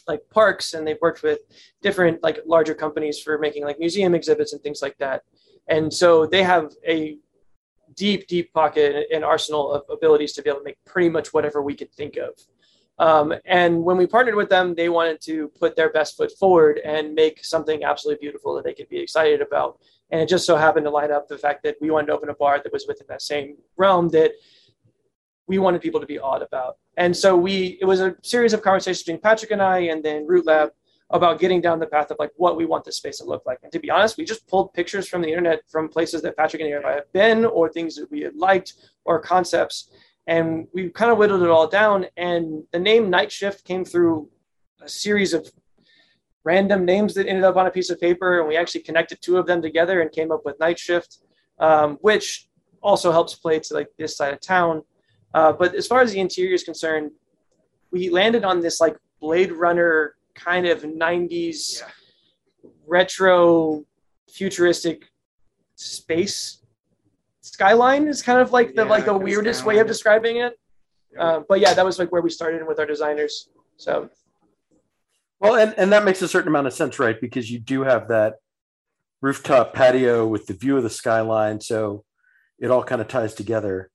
like parks, and they've worked with different like larger companies for making like museum exhibits and things like that. And so they have a deep, deep pocket and arsenal of abilities to be able to make pretty much whatever we could think of. Um, and when we partnered with them, they wanted to put their best foot forward and make something absolutely beautiful that they could be excited about. And it just so happened to line up the fact that we wanted to open a bar that was within that same realm that we wanted people to be awed about. And so we, it was a series of conversations between Patrick and I, and then Root Lab about getting down the path of like what we want this space to look like. And to be honest, we just pulled pictures from the internet from places that Patrick and I have been, or things that we had liked, or concepts and we kind of whittled it all down. And the name Night Shift came through a series of random names that ended up on a piece of paper, and we actually connected two of them together and came up with Night Shift, um, which also helps play to like this side of town. Uh, but as far as the interior is concerned, we landed on this like Blade Runner kind of 90s yeah. retro futuristic space skyline is kind of like the yeah, like the weirdest way of describing it. Uh, but yeah, that was like where we started with our designers. So,
well, and and that makes a certain amount of sense, right? Because you do have that rooftop patio with the view of the skyline, so it all kind of ties together.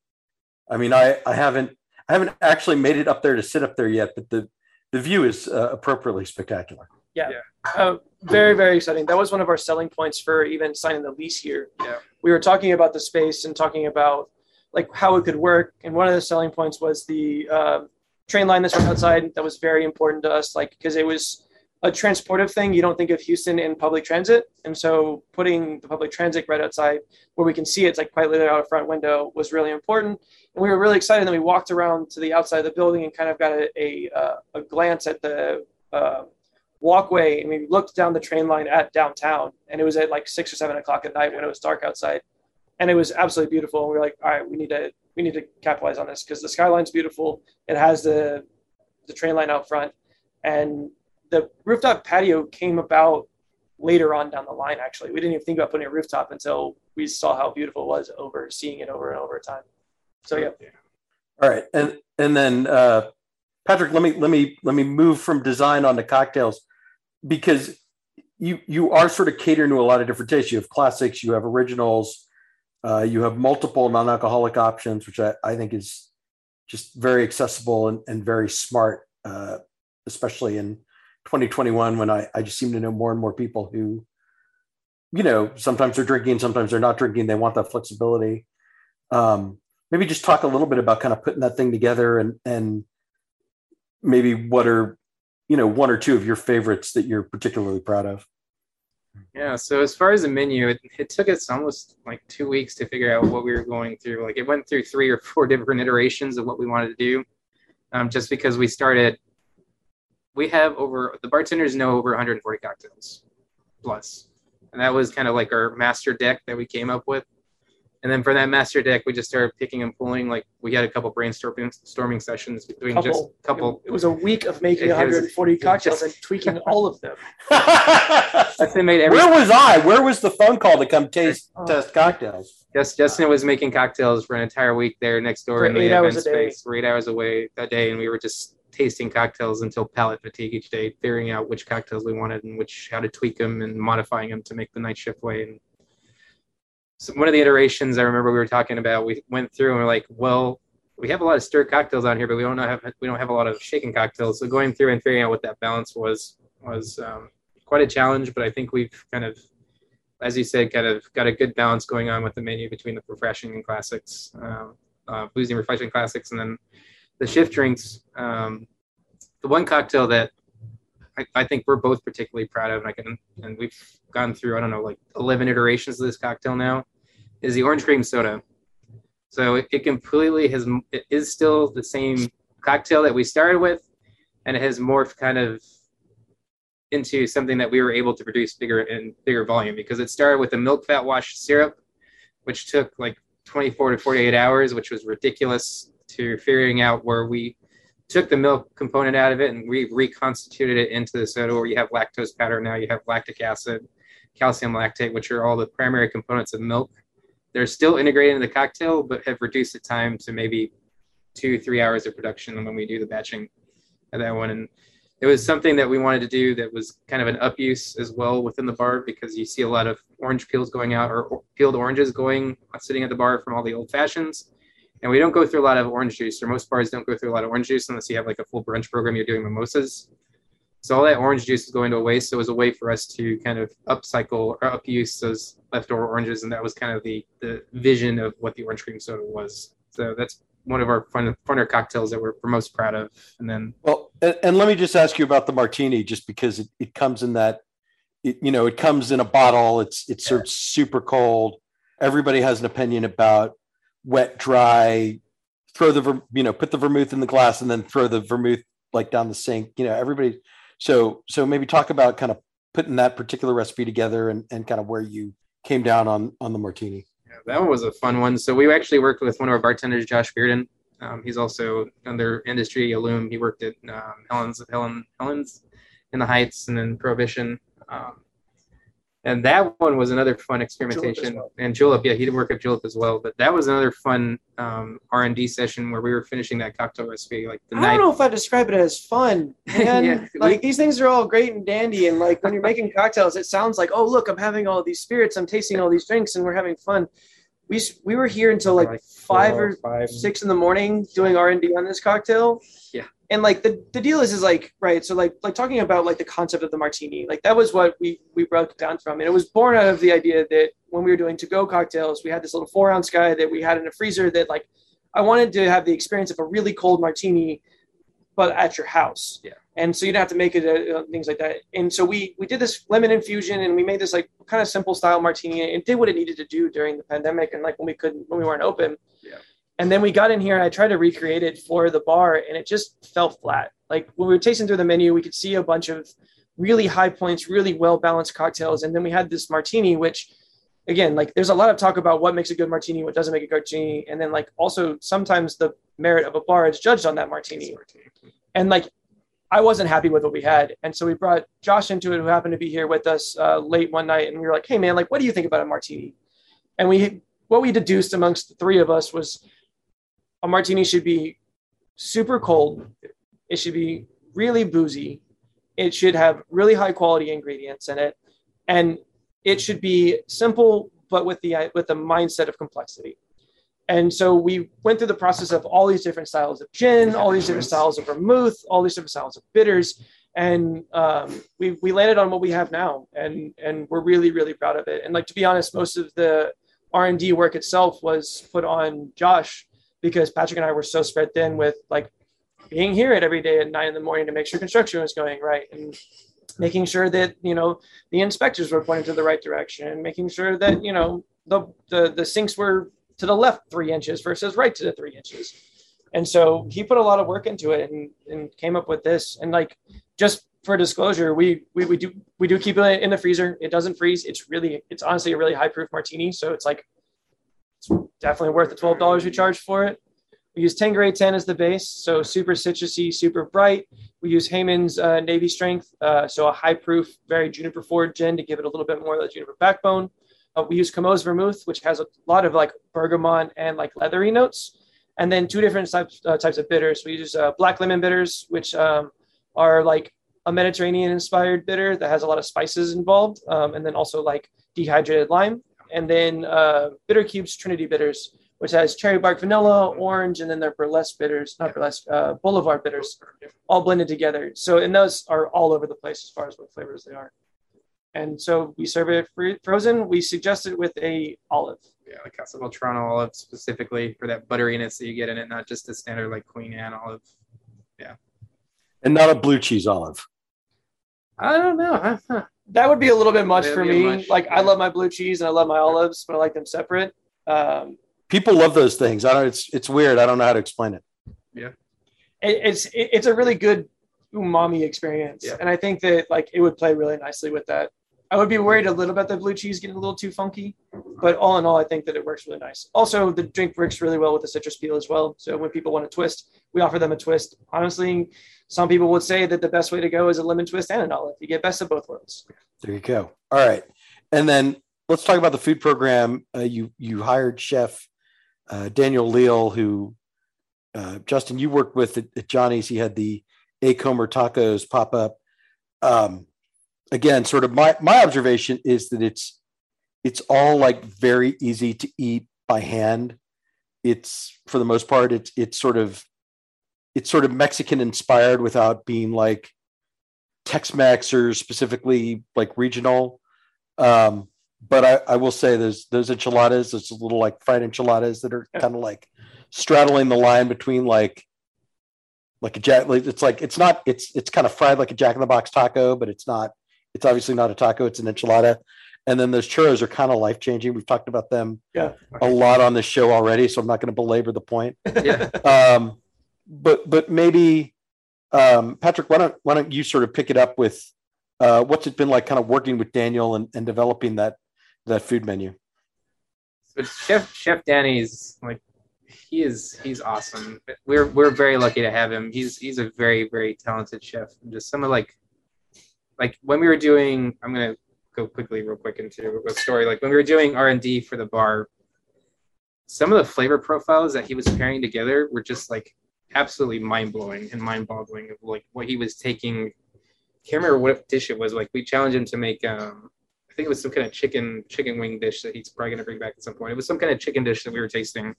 I mean, I I haven't I haven't actually made it up there to sit up there yet, but the the view is uh, appropriately spectacular.
Yeah. yeah. Uh, very, very exciting. That was one of our selling points for even signing the lease here.
Yeah.
We were talking about the space and talking about like how it could work. And one of the selling points was the uh, train line that's right outside. That was very important to us, like because it was a transportive thing, you don't think of Houston in public transit. And so putting the public transit right outside where we can see it's like quite literally out a front window was really important. And we were really excited. And then we walked around to the outside of the building and kind of got a, a, uh, a glance at the uh, walkway. And we looked down the train line at downtown and it was at like six or seven o'clock at night when it was dark outside. And it was absolutely beautiful. And we were like, all right, we need to, we need to capitalize on this because the skyline's beautiful. It has the, the train line out front and the rooftop patio came about later on down the line. Actually, we didn't even think about putting a rooftop until we saw how beautiful it was over seeing it over and over time. So yeah.
All right, and and then uh, Patrick, let me let me let me move from design on to cocktails because you you are sort of catering to a lot of different tastes. You have classics, you have originals, uh, you have multiple non-alcoholic options, which I, I think is just very accessible and, and very smart, uh, especially in 2021 when I, I just seem to know more and more people who, you know, sometimes they're drinking, sometimes they're not drinking. They want that flexibility. Um, maybe just talk a little bit about kind of putting that thing together and and maybe what are you know one or two of your favorites that you're particularly proud of.
Yeah. So as far as the menu, it, it took us almost like two weeks to figure out what we were going through. Like it went through three or four different iterations of what we wanted to do, um, just because we started we have over the bartenders know over 140 cocktails plus and that was kind of like our master deck that we came up with and then for that master deck we just started picking and pulling like we had a couple brainstorming storming sessions between couple, just a couple.
It was a week of making 140 cocktails just, and tweaking all of them.
Made every, where was i? Where was the phone call to come taste oh. test cocktails?
Yes justin was making cocktails for an entire week there next door for in the event space. For eight hours away that day and we were just tasting cocktails until palate fatigue each day, figuring out which cocktails we wanted and which how to tweak them and modifying them to make the night shift way. And so one of the iterations I remember we were talking about, we went through and we're like, well, we have a lot of stirred cocktails on here, but we don't have we don't have a lot of shaken cocktails. So going through and figuring out what that balance was was um, quite a challenge. But I think we've kind of, as you said, kind of got a good balance going on with the menu between the refreshing and classics, um, uh, boozy refreshing classics, and then the shift drinks, um, the one cocktail that I, I, think we're both particularly proud of, and I can, and we've gone through, I don't know, like 11 iterations of this cocktail now, is the orange cream soda. So it, it completely has, it is still the same cocktail that we started with, and it has morphed kind of into something that we were able to produce bigger and bigger volume because it started with a milk fat wash syrup, which took like 24 to 48 hours, which was ridiculous to figuring out where we took the milk component out of it and we reconstituted it into the soda where you have lactose powder now you have lactic acid calcium lactate which are all the primary components of milk. They're still integrated in the cocktail but have reduced the time to maybe two three hours of production when we do the batching of that one. And it was something that we wanted to do that was kind of an up use as well within the bar because you see a lot of orange peels going out or peeled oranges going uh, sitting at the bar from all the old fashions and we don't go through a lot of orange juice, or most bars don't go through a lot of orange juice unless you have like a full brunch program. You're doing mimosas, so all that orange juice is going to waste. So it was a way for us to kind of upcycle or upuse those leftover oranges, and that was kind of the the vision of what the orange cream soda was. So that's one of our fun, funner cocktails that we're, we're most proud of. And then,
well, and, and, let me just ask you about the martini, just because it, it comes in that, it, you know, it comes in a bottle. It's it's served super cold. Everybody has an opinion about wet, dry, throw the, you know, put the vermouth in the glass and then throw the vermouth like down the sink, you know, everybody. So, so maybe talk about kind of putting that particular recipe together and, and kind of where you came down on, on the martini.
Yeah, that one was a fun one. So we actually worked with one of our bartenders, Josh Bearden. Um, he's also under industry Illum. He worked at um, Helen's, Helen, Helen's in the Heights and then Prohibition. Um, and that one was another fun experimentation. Well. And Julep, yeah, he did work at Julep as well. But that was another fun um, R and D session where we were finishing that cocktail recipe like
the I night. Don't know if I describe it as fun. And yeah, like these things are all great and dandy, and like when you're making cocktails, it sounds like, oh look, I'm having all these spirits, I'm tasting all these drinks, and we're having fun. We we were here until like, like five or five. six in the morning doing R and D on this cocktail.
Yeah
and like the, the deal is is like right so like like talking about like the concept of the martini like that was what we we broke it down from and it was born out of the idea that when we were doing to go cocktails we had this little four ounce guy that we had in a freezer that like i wanted to have the experience of a really cold martini but at your house
yeah
and so you'd have to make it uh, things like that. And so we we did this lemon infusion, and we made this like kind of simple style martini, and it did what it needed to do during the pandemic, and like when we couldn't when we weren't open.
Yeah.
And then we got in here, and I tried to recreate it for the bar, and it just fell flat. Like when we were tasting through the menu, we could see a bunch of really high points, really well balanced cocktails, and then we had this martini, which again, like there's a lot of talk about what makes a good martini, what doesn't make a good martini, and then like also sometimes the merit of a bar is judged on that martini. And like I wasn't happy with what we had, and so we brought Josh into it, who happened to be here with us uh, late one night, and we were like, "Hey man, like what do you think about a martini?" And we what we deduced amongst the three of us was a martini should be super cold, it should be really boozy, it should have really high quality ingredients in it, and it should be simple but with the with the mindset of complexity. And so we went through the process of all these different styles of gin, all these different styles of vermouth, all these different styles of bitters, and um, we we landed on what we have now, and and we're really really proud of it. And like to be honest, most of the R and D work itself was put on Josh because Patrick and I were so spread thin with like being here at every day at nine in the morning to make sure construction was going right and making sure that you know the inspectors were pointing to the right direction and making sure that you know the the, the sinks were to the left three inches versus right to the three inches. And so he put a lot of work into it and, and came up with this. And like just for disclosure we, we we do we do keep it in the freezer. It doesn't freeze. It's really it's honestly a really high proof martini. So it's like it's definitely worth the $12 we charge for it. We use Tanqueray 10 as the base, so super citrusy, super bright. We use Hayman's uh, Navy Strength, uh, so a high proof, very juniper forward gin to give it a little bit more of the juniper backbone. Uh, we use Cammo's Vermouth, which has a lot of like bergamot and like leathery notes. And then two different types, uh, types of bitters. We use uh, black lemon bitters, which um, are like a Mediterranean inspired bitter that has a lot of spices involved. Um, and then also like dehydrated lime. And then uh, Bitter Cubes Trinity bitters, which has cherry bark vanilla, orange, and then their burlesque bitters, not burlesque, uh, boulevard bitters, all blended together. So, and those are all over the place as far as what flavors they are. And so we serve it free, frozen. We suggest it with a olive.
Yeah, like Castelvetrano olive specifically for that butteriness that you get in it, not just a standard like Queen Anne olive. Yeah.
And not a blue cheese olive.
I don't know.
That would be a little bit much
That'd
for me.
much,
like I love my blue cheese and I love my olives, but I like them separate. Um,
People love those things. I don't. It's it's weird. I don't know how to explain it.
it, it's it, it's a really good umami experience,
Yeah.
and I think that like it would play really nicely with that. I would be worried a little bit about the blue cheese getting a little too funky, but all in all, I think that it works really nice. Also, the drink works really well with the citrus peel as well. So when people want a twist, we offer them a twist. Honestly, some people would say that the best way to go is a lemon twist and an olive. You get best of both worlds.
There you go. All right, and then let's talk about the food program. Uh, you you hired chef uh, Daniel Leal, who uh, Justin you worked with at, at Johnny's. He had the A Comer tacos pop up. Um, again, sort of my my observation is that it's it's all like very easy to eat by hand. It's for the most part, it's it's sort of it's sort of Mexican inspired without being like Tex-Mex or specifically like regional. Um, but I, I will say there's those enchiladas, those little like fried enchiladas that are kind of like straddling the line between like like a jack like it's like it's not it's it's kind of fried like a jack in the box taco, but it's not it's obviously not a taco, it's an enchilada. And then those churros are kind of life changing. We've talked about them
Yeah.
a lot on this show already, so I'm not going to belabor the point
Yeah.
um, but but maybe um, Patrick, why don't why don't you sort of pick it up with uh, what's it been like, kind of working with Daniel and, and developing that that food menu?
But Chef Chef Danny's like he is he's awesome. We're we're very lucky to have him. He's he's a very very talented chef. And just some of like like when we were doing I'm gonna go quickly real quick into a story. Like when we were doing R and D for the bar, some of the flavor profiles that he was pairing together were just like absolutely mind blowing and mind boggling of like what he was taking. Can't remember what dish it was. Like we challenged him to make um I think it was some kind of chicken chicken wing dish that he's probably gonna bring back at some point. It was some kind of chicken dish that we were tasting,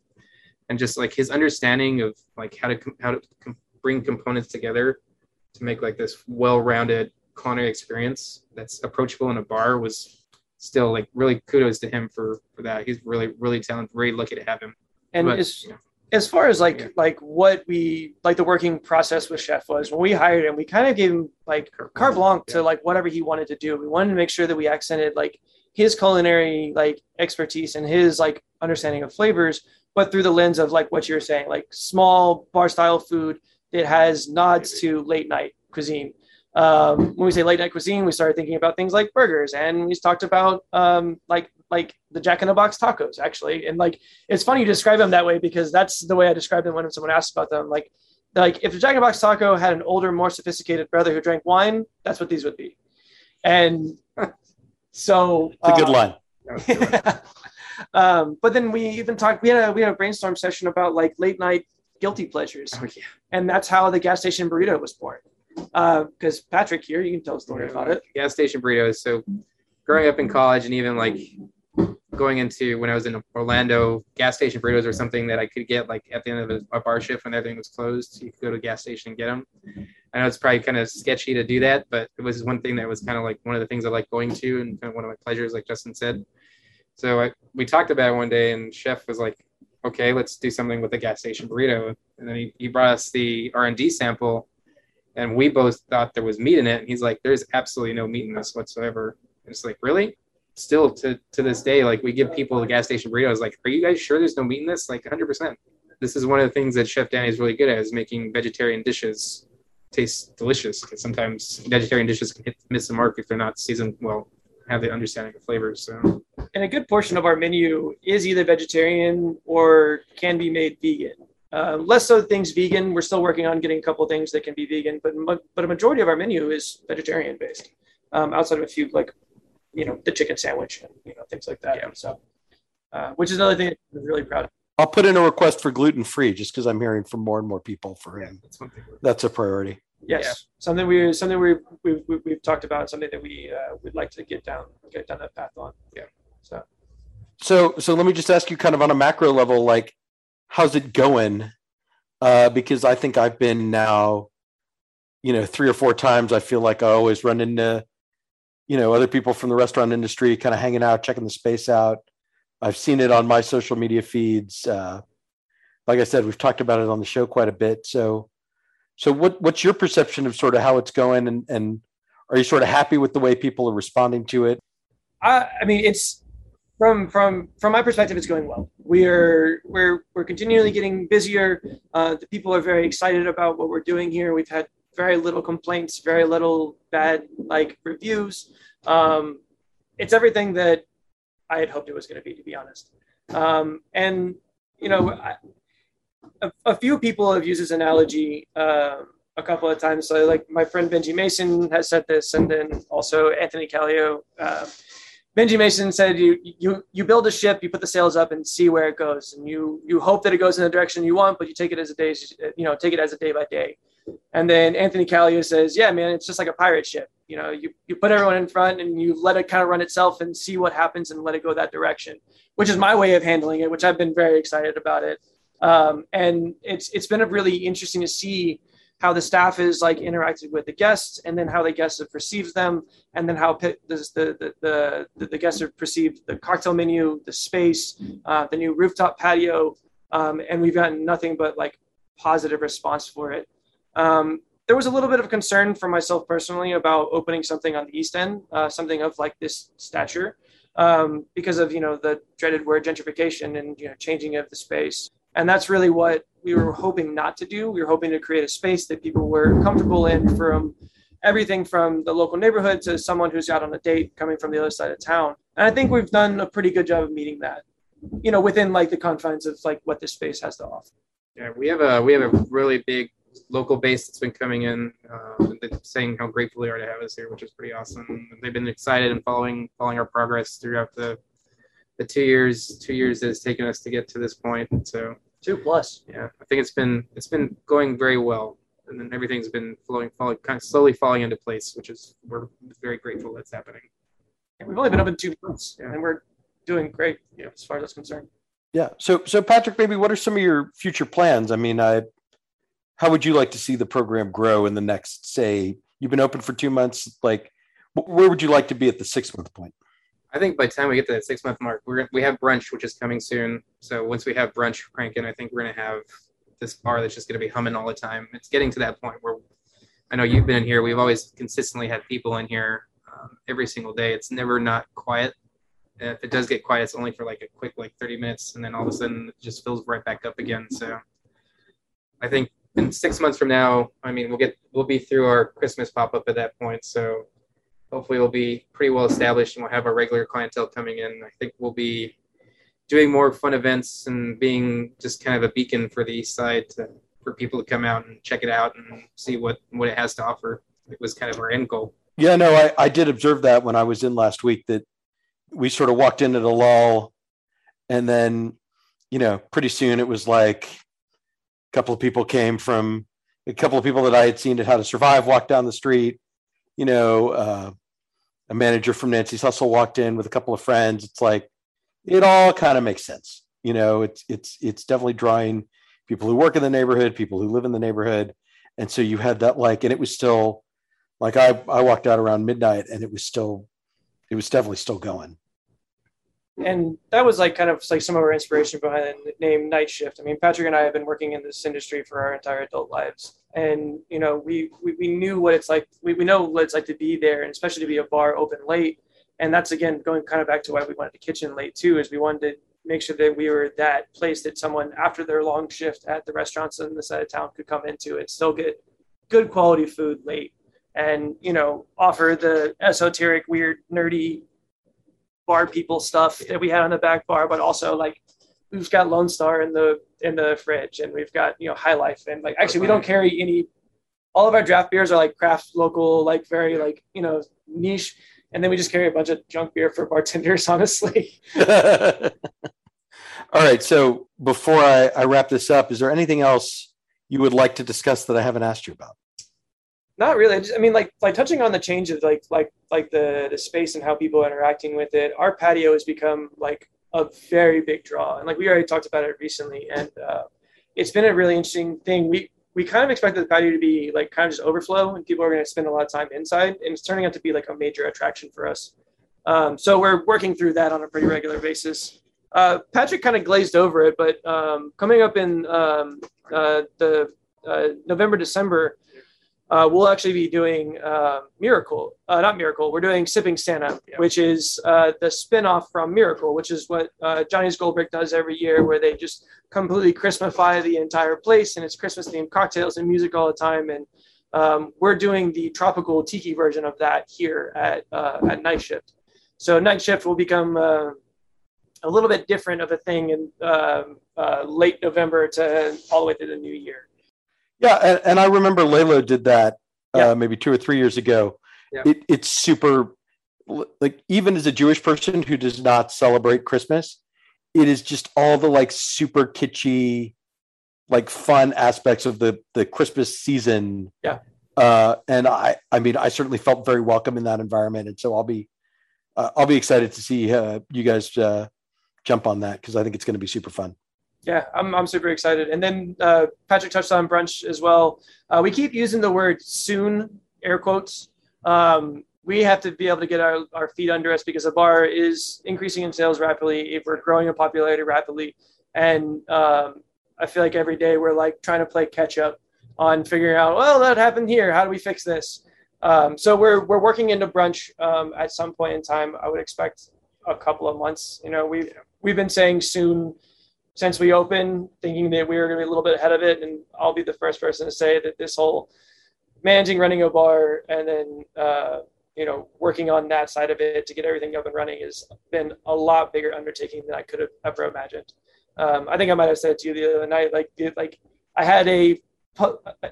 and just like his understanding of like how to com- how to com- bring components together to make like this well-rounded culinary experience that's approachable in a bar was still like really kudos to him for for that. He's really really talented. Very lucky to have him.
and
But,
as
you know,
as far as like like what we like the working process with chef was when we hired him we kind of gave him like carte blanche to like whatever he wanted to do we wanted to make sure that we accented like his culinary like expertise and his like understanding of flavors but through the lens of like what you're saying like small bar style food that has nods to late night cuisine um, when we say late night cuisine, we started thinking about things like burgers, and we talked about um, like like the Jack in the Box tacos, actually. And like it's funny you describe them that way because that's the way I describe them when someone asks about them. Like like if the Jack in the Box taco had an older, more sophisticated brother who drank wine, that's what these would be. And so
it's a good uh,
line. um, but then we even talked. We had a we had a brainstorm session about like late night guilty pleasures,
oh, yeah.
and that's how the gas station burrito was born because uh, Patrick here, you can tell a story about it.
Gas station burritos. So growing up in college and even like going into when I was in Orlando, gas station burritos were something that I could get like at the end of a, bar shift when everything was closed. You could go to a gas station and get them. I know it's probably kind of sketchy to do that, but it was one thing that was kind of like one of the things I like going to and kind of one of my pleasures, like Justin said. So I, we talked about it one day, and Chef was like, "Okay, let's do something with the gas station burrito." And then he, he brought us the R and D sample, and we both thought there was meat in it. And he's like, "There's absolutely no meat in this whatsoever." And it's like, really? Still to to this day, like we give people the gas station burritos, like, "Are you guys sure there's no meat in this?" Like, 100. percent This is one of the things that Chef Danny is really good at is making vegetarian dishes taste delicious. Because sometimes vegetarian dishes can hit, miss the mark if they're not seasoned well, have the understanding of flavors. So,
and a good portion of our menu is either vegetarian or can be made vegan. Uh, less so things vegan. We're still working on getting a couple things that can be vegan, but but a majority of our menu is vegetarian based. Um, outside of a few like, you know, the chicken sandwich and you know things like that. Yeah. So, uh, which is another thing I'm really proud of.
I'll put in a request for gluten free just because I'm hearing from more and more people for him. That's, That's a priority.
Yes, yeah. something we something we we've, we've talked about, something that we uh, would like to get down get down that path on.
Yeah.
So.
So so let me just ask you, kind of on a macro level, like how's it going? Uh, because I think I've been now, you know, three or four times. I feel like I always run into, you know, other people from the restaurant industry, kind of hanging out, checking the space out. I've seen it on my social media feeds. Uh, like I said, we've talked about it on the show quite a bit. So, so what what's your perception of sort of how it's going, and and are you sort of happy with the way people are responding to it?
I, I mean, it's from from from my perspective, it's going well. We are we're we're continually getting busier. Uh, the people are very excited about what we're doing here. We've had very little complaints, very little bad like reviews. Um, it's everything that I had hoped it was going to be, to be honest. Um, and you know, I, a, a, few people have used this analogy uh, a couple of times. So, like my friend Benji Mason has said this, and then also Anthony Callio. Uh, Benji Mason said you you you build a ship, you put the sails up and see where it goes, and you you hope that it goes in the direction you want, but you take it as a day, you know, take it as a day by day. And then Anthony Callio says, yeah, man, it's just like a pirate ship. You know, you you put everyone in front and you let it kind of run itself and see what happens and let it go that direction, which is my way of handling it, which I've been very excited about it. Um, and it's it's been really interesting to see how the staff is like interacted with the guests and then how the guests have perceived them and then how the, the, the, the, the guests have perceived the cocktail menu the space uh, the new rooftop patio um, and we've gotten nothing but like positive response for it. Um, there was a little bit of concern for myself personally about opening something on the east end uh, something of like this stature um, because of you know the dreaded word gentrification and you know changing of the space and that's really what we were hoping not to do. We were hoping to create a space that people were comfortable in from everything from the local neighborhood to someone who's out on a date coming from the other side of town. And I think we've done a pretty good job of meeting that, you know, within like the confines of like what this space has to offer.
Yeah, we have a we have a really big local base that's been coming in, uh, saying how grateful they are to have us here, which is pretty awesome. They've been excited and following following our progress throughout the the two years two years that it's taken us to get to this point. So
two plus.
Yeah, I think it's been it's been going very well, and then everything's been flowing, falling, kind of slowly falling into place, which is we're very grateful that's happening.
And we've only been open two months, yeah. and we're doing great, you know, as far as that's concerned.
Yeah. So, so Patrick, maybe what are some of your future plans? I mean, I, how would you like to see the program grow in the next, say, you've been open for two months, like, where would you like to be at the six month point?
I think by the time we get to that six month mark, we're we have brunch, which is coming soon. So once we have brunch cranking, I think we're gonna have this bar that's just gonna be humming all the time. It's getting to that point where I know you've been in here. We've always consistently had people in here um, every single day. It's never not quiet. If it does get quiet, it's only for like a quick like 30 minutes, and then all of a sudden it just fills right back up again. So I think in six months from now, I mean, we'll get we'll be through our Christmas pop up at that point. So hopefully we'll be pretty well established and we'll have our regular clientele coming in. I think we'll be doing more fun events and being just kind of a beacon for the east side to, for people to come out and check it out and see what what it has to offer. It was kind of our end goal.
Yeah, no, I, I did observe that when I was in last week that we sort of walked into the lull and then, you know, pretty soon it was like a couple of people came from a couple of people that I had seen at How to Survive walked down the street, you know, uh, a manager from Nancy's Hustle walked in with a couple of friends. It's like it all kind of makes sense. You know, it's it's it's definitely drawing people who work in the neighborhood, people who live in the neighborhood, and so you had that like, and it was still like I I walked out around midnight, and it was still it was definitely still going.
And mm-hmm. that was like kind of like some of our inspiration behind the name Night Shift. I mean, Patrick and I have been working in this industry for our entire adult lives. And you know we, we we knew what it's like we, we know what it's like to be there and especially to be a bar open late. And that's again going kind of back to why we wanted the kitchen late too is we wanted to make sure that we were that place that someone after their long shift at the restaurants on the side of town could come into and still get good quality food late. And you know offer the esoteric weird nerdy bar people stuff that we had on the back bar but also like we've got Lone Star in the in the fridge, and we've got you know High Life, and like actually we don't carry any. All of our draft beers are like craft, local, like very like you know niche, and then we just carry a bunch of junk beer for bartenders. Honestly.
All right. So before I, I wrap this up, is there anything else you would like to discuss that I haven't asked you about?
Not really. I, just, I mean, like like touching on the change of like like like the the space and how people are interacting with it. Our patio has become like a very big draw. And like we already talked about it recently, and uh, it's been a really interesting thing. We we kind of expected the patio to be like kind of just overflow, and people are going to spend a lot of time inside, and it's turning out to be like a major attraction for us. Um, so we're working through that on a pretty regular basis. Uh, Patrick kind of glazed over it, but um, coming up in um, uh, the uh, November December, uh, we'll actually be doing uh, Miracle, uh, not Miracle. We're doing Sipping Santa, yeah. which is uh, the spinoff from Miracle, which is what uh, Johnny's Goldbrick does every year, where they just completely Christmafy the entire place, and it's Christmas themed cocktails and music all the time. And um, we're doing the tropical tiki version of that here at uh, at Night Shift. So Night Shift will become uh, a little bit different of a thing in um, late November to all the way through the new year.
Yeah, and, and I remember Lei Low did that uh, maybe two or three years ago. Yeah. It, it's super, like even as a Jewish person who does not celebrate Christmas, it is just all the like super kitschy, like fun aspects of the the Christmas season.
Yeah.
Uh, and I, I mean, I certainly felt very welcome in that environment, and so I'll be, uh, I'll be excited to see uh, you guys uh, jump on that because I think it's going to be super fun
yeah, I'm, I'm super excited. And then uh, Patrick touched on brunch as well. Uh, we keep using the word soon, air quotes. Um, we have to be able to get our, our feet under us because the bar is increasing in sales rapidly. If We're growing in popularity rapidly. And um, I feel like every day we're like trying to play catch up on figuring out, well, that happened here. How do we fix this? Um, so we're, we're working into brunch um, at some point in time. I would expect a couple of months. You know, we've, we've been saying soon since we opened, thinking that we were going to be a little bit ahead of it. And I'll be the first person to say that this whole managing, running a bar, and then uh, you know working on that side of it to get everything up and running has been a lot bigger undertaking than I could have ever imagined. Um, I think I might have said to you the other night, like like I had a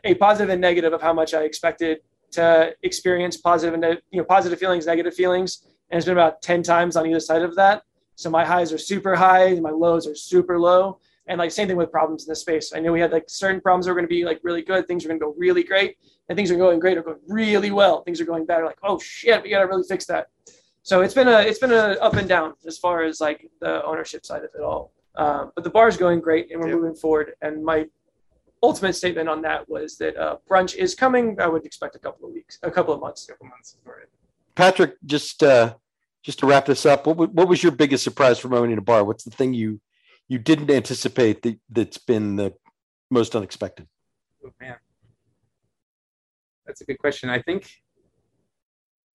a positive and negative of how much I expected to experience positive and you know positive feelings, negative feelings, and it's been about ten times on either side of that. So my highs are super high, my lows are super low. And like same thing with problems in this space. I know we had like certain problems that were going to be like really good, things are going to go really great, and things are going great are going really well. Things are going bad, like oh shit, we got to really fix that. So it's been a it's been a up and down as far as like the ownership side of it all. Um, but the bar is going great, and we're yeah. moving forward. And my ultimate statement on that was that uh, brunch is coming. I would expect a couple of weeks, a couple of months, a couple
months. For it.
Patrick, just uh, just to wrap this up, what, what was your biggest surprise from owning a bar? What's the thing you you didn't anticipate that that's been the most unexpected?
Oh man, that's a good question. I think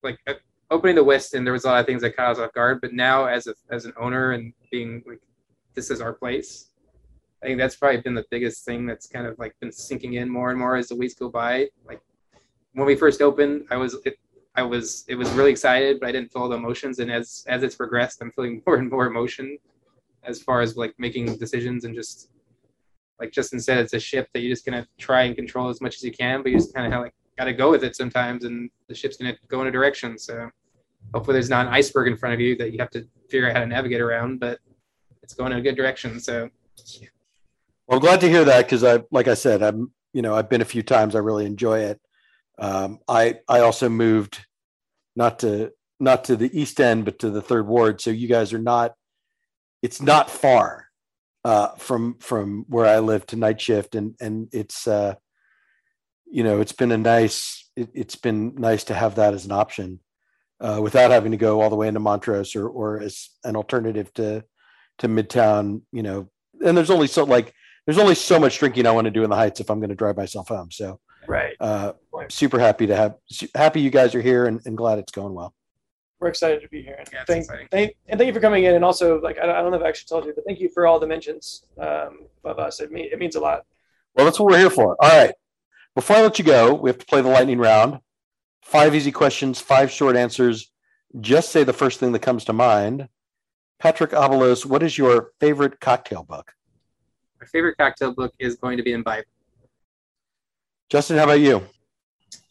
like uh, opening the West Westin, there was a lot of things that caught us off guard. But now, as a as an owner and being like, this is our place. I think that's probably been the biggest thing that's kind of like been sinking in more and more as the weeks go by. Like when we first opened, I was it, I was it was really excited, but I didn't feel the emotions. And as as it's progressed, I'm feeling more and more emotion as far as like making decisions and just like Justin said, it's a ship that you're just gonna try and control as much as you can, but you just kind of like got to go with it sometimes, and the ship's gonna go in a direction. So hopefully, there's not an iceberg in front of you that you have to figure out how to navigate around, but it's going in a good direction. So,
well, I'm glad to hear that because I, like I said, I'm you know I've been a few times. I really enjoy it. Um, I I also moved not to not to the east end, but to the third ward. So you guys are not. It's not far uh, from from where I live to night shift, and and it's uh, you know it's been a nice it, has been nice to have that as an option uh, without having to go all the way into Montrose or or as an alternative to to Midtown. You know, and there's only so like there's only so much drinking I want to do in the Heights if I'm going to drive myself home. So
right,
uh, super happy to have happy you guys are here and, and glad it's going well
we're excited to be here. And, yeah, thank, thank, and thank you for coming in. And also, like, I don't, I don't know if I actually told you, but thank you for all the mentions um, of us. It, mean, it means a lot.
Well, that's what we're here for. All right. Before I let you go, we have to play the lightning round. Five easy questions, five short answers. Just say the first thing that comes to mind. Patrick Abalos, what is your favorite cocktail book?
My favorite cocktail book is going to be Imbibe.
Justin, how about you?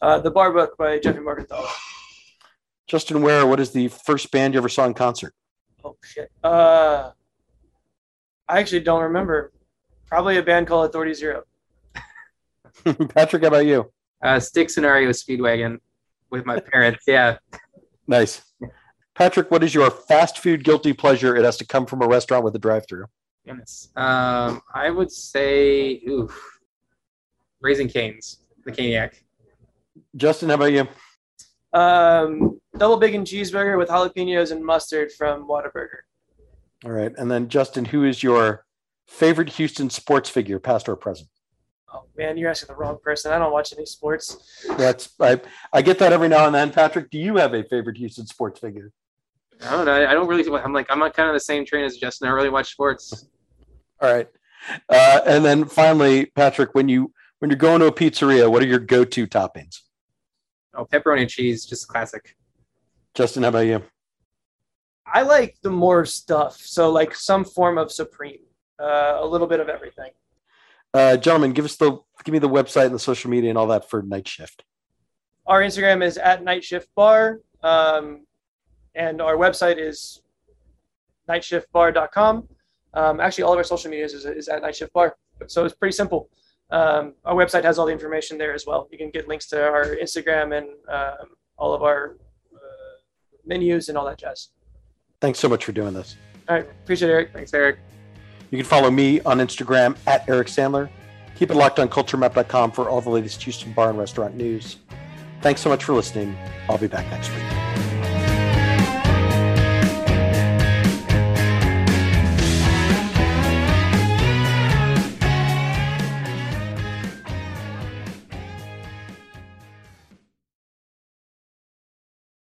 Uh, the Bar Book by Jeffrey Morgenthaler.
Justin Ware, what is the first band you ever saw in concert?
Oh shit. Uh, I actually don't remember. Probably a band called Authority Zero.
Patrick, how about you?
Uh, Styx and REO Speedwagon with my parents. Yeah.
Nice. Patrick, what is your fast food guilty pleasure? It has to come from a restaurant with a drive-through.
Goodness. Um, I would say, oof, Raising Cane's, the Caniac.
Justin, how about you?
Um, double bacon cheeseburger with jalapenos and mustard from Whataburger.
All right, and then Justin, who is your favorite Houston sports figure, past or present?
Oh man, you're asking the wrong person. I don't watch any sports.
That's I I get that every now and then. Patrick, do you have a favorite Houston sports figure?
I don't know. I don't really. I'm like I'm not kind of the same train as Justin. I don't really watch sports.
All right, uh, and then finally, Patrick, when you when you're going to a pizzeria, what are your go-to toppings?
Oh, pepperoni and cheese, just classic.
Justin, how about you?
I like the more stuff. So like some form of supreme, uh, a little bit of everything.
Uh, gentlemen, give us the give me the website and the social media and all that for Night Shift.
Our Instagram is at Night Shift Bar, um, and our website is nightshiftbar.com. Um, actually, all of our social media is, is at Night Shift Bar, so it's pretty simple. Um, our website has all the information there as well. You can get links to our Instagram and um, all of our uh, menus and all that jazz.
Thanks so much for doing this.
All right. Appreciate it, Eric.
Thanks, Eric.
You can follow me on Instagram at Eric Sandler. Keep it locked on culturemap.com for all the latest Houston bar and restaurant news. Thanks so much for listening. I'll be back next week.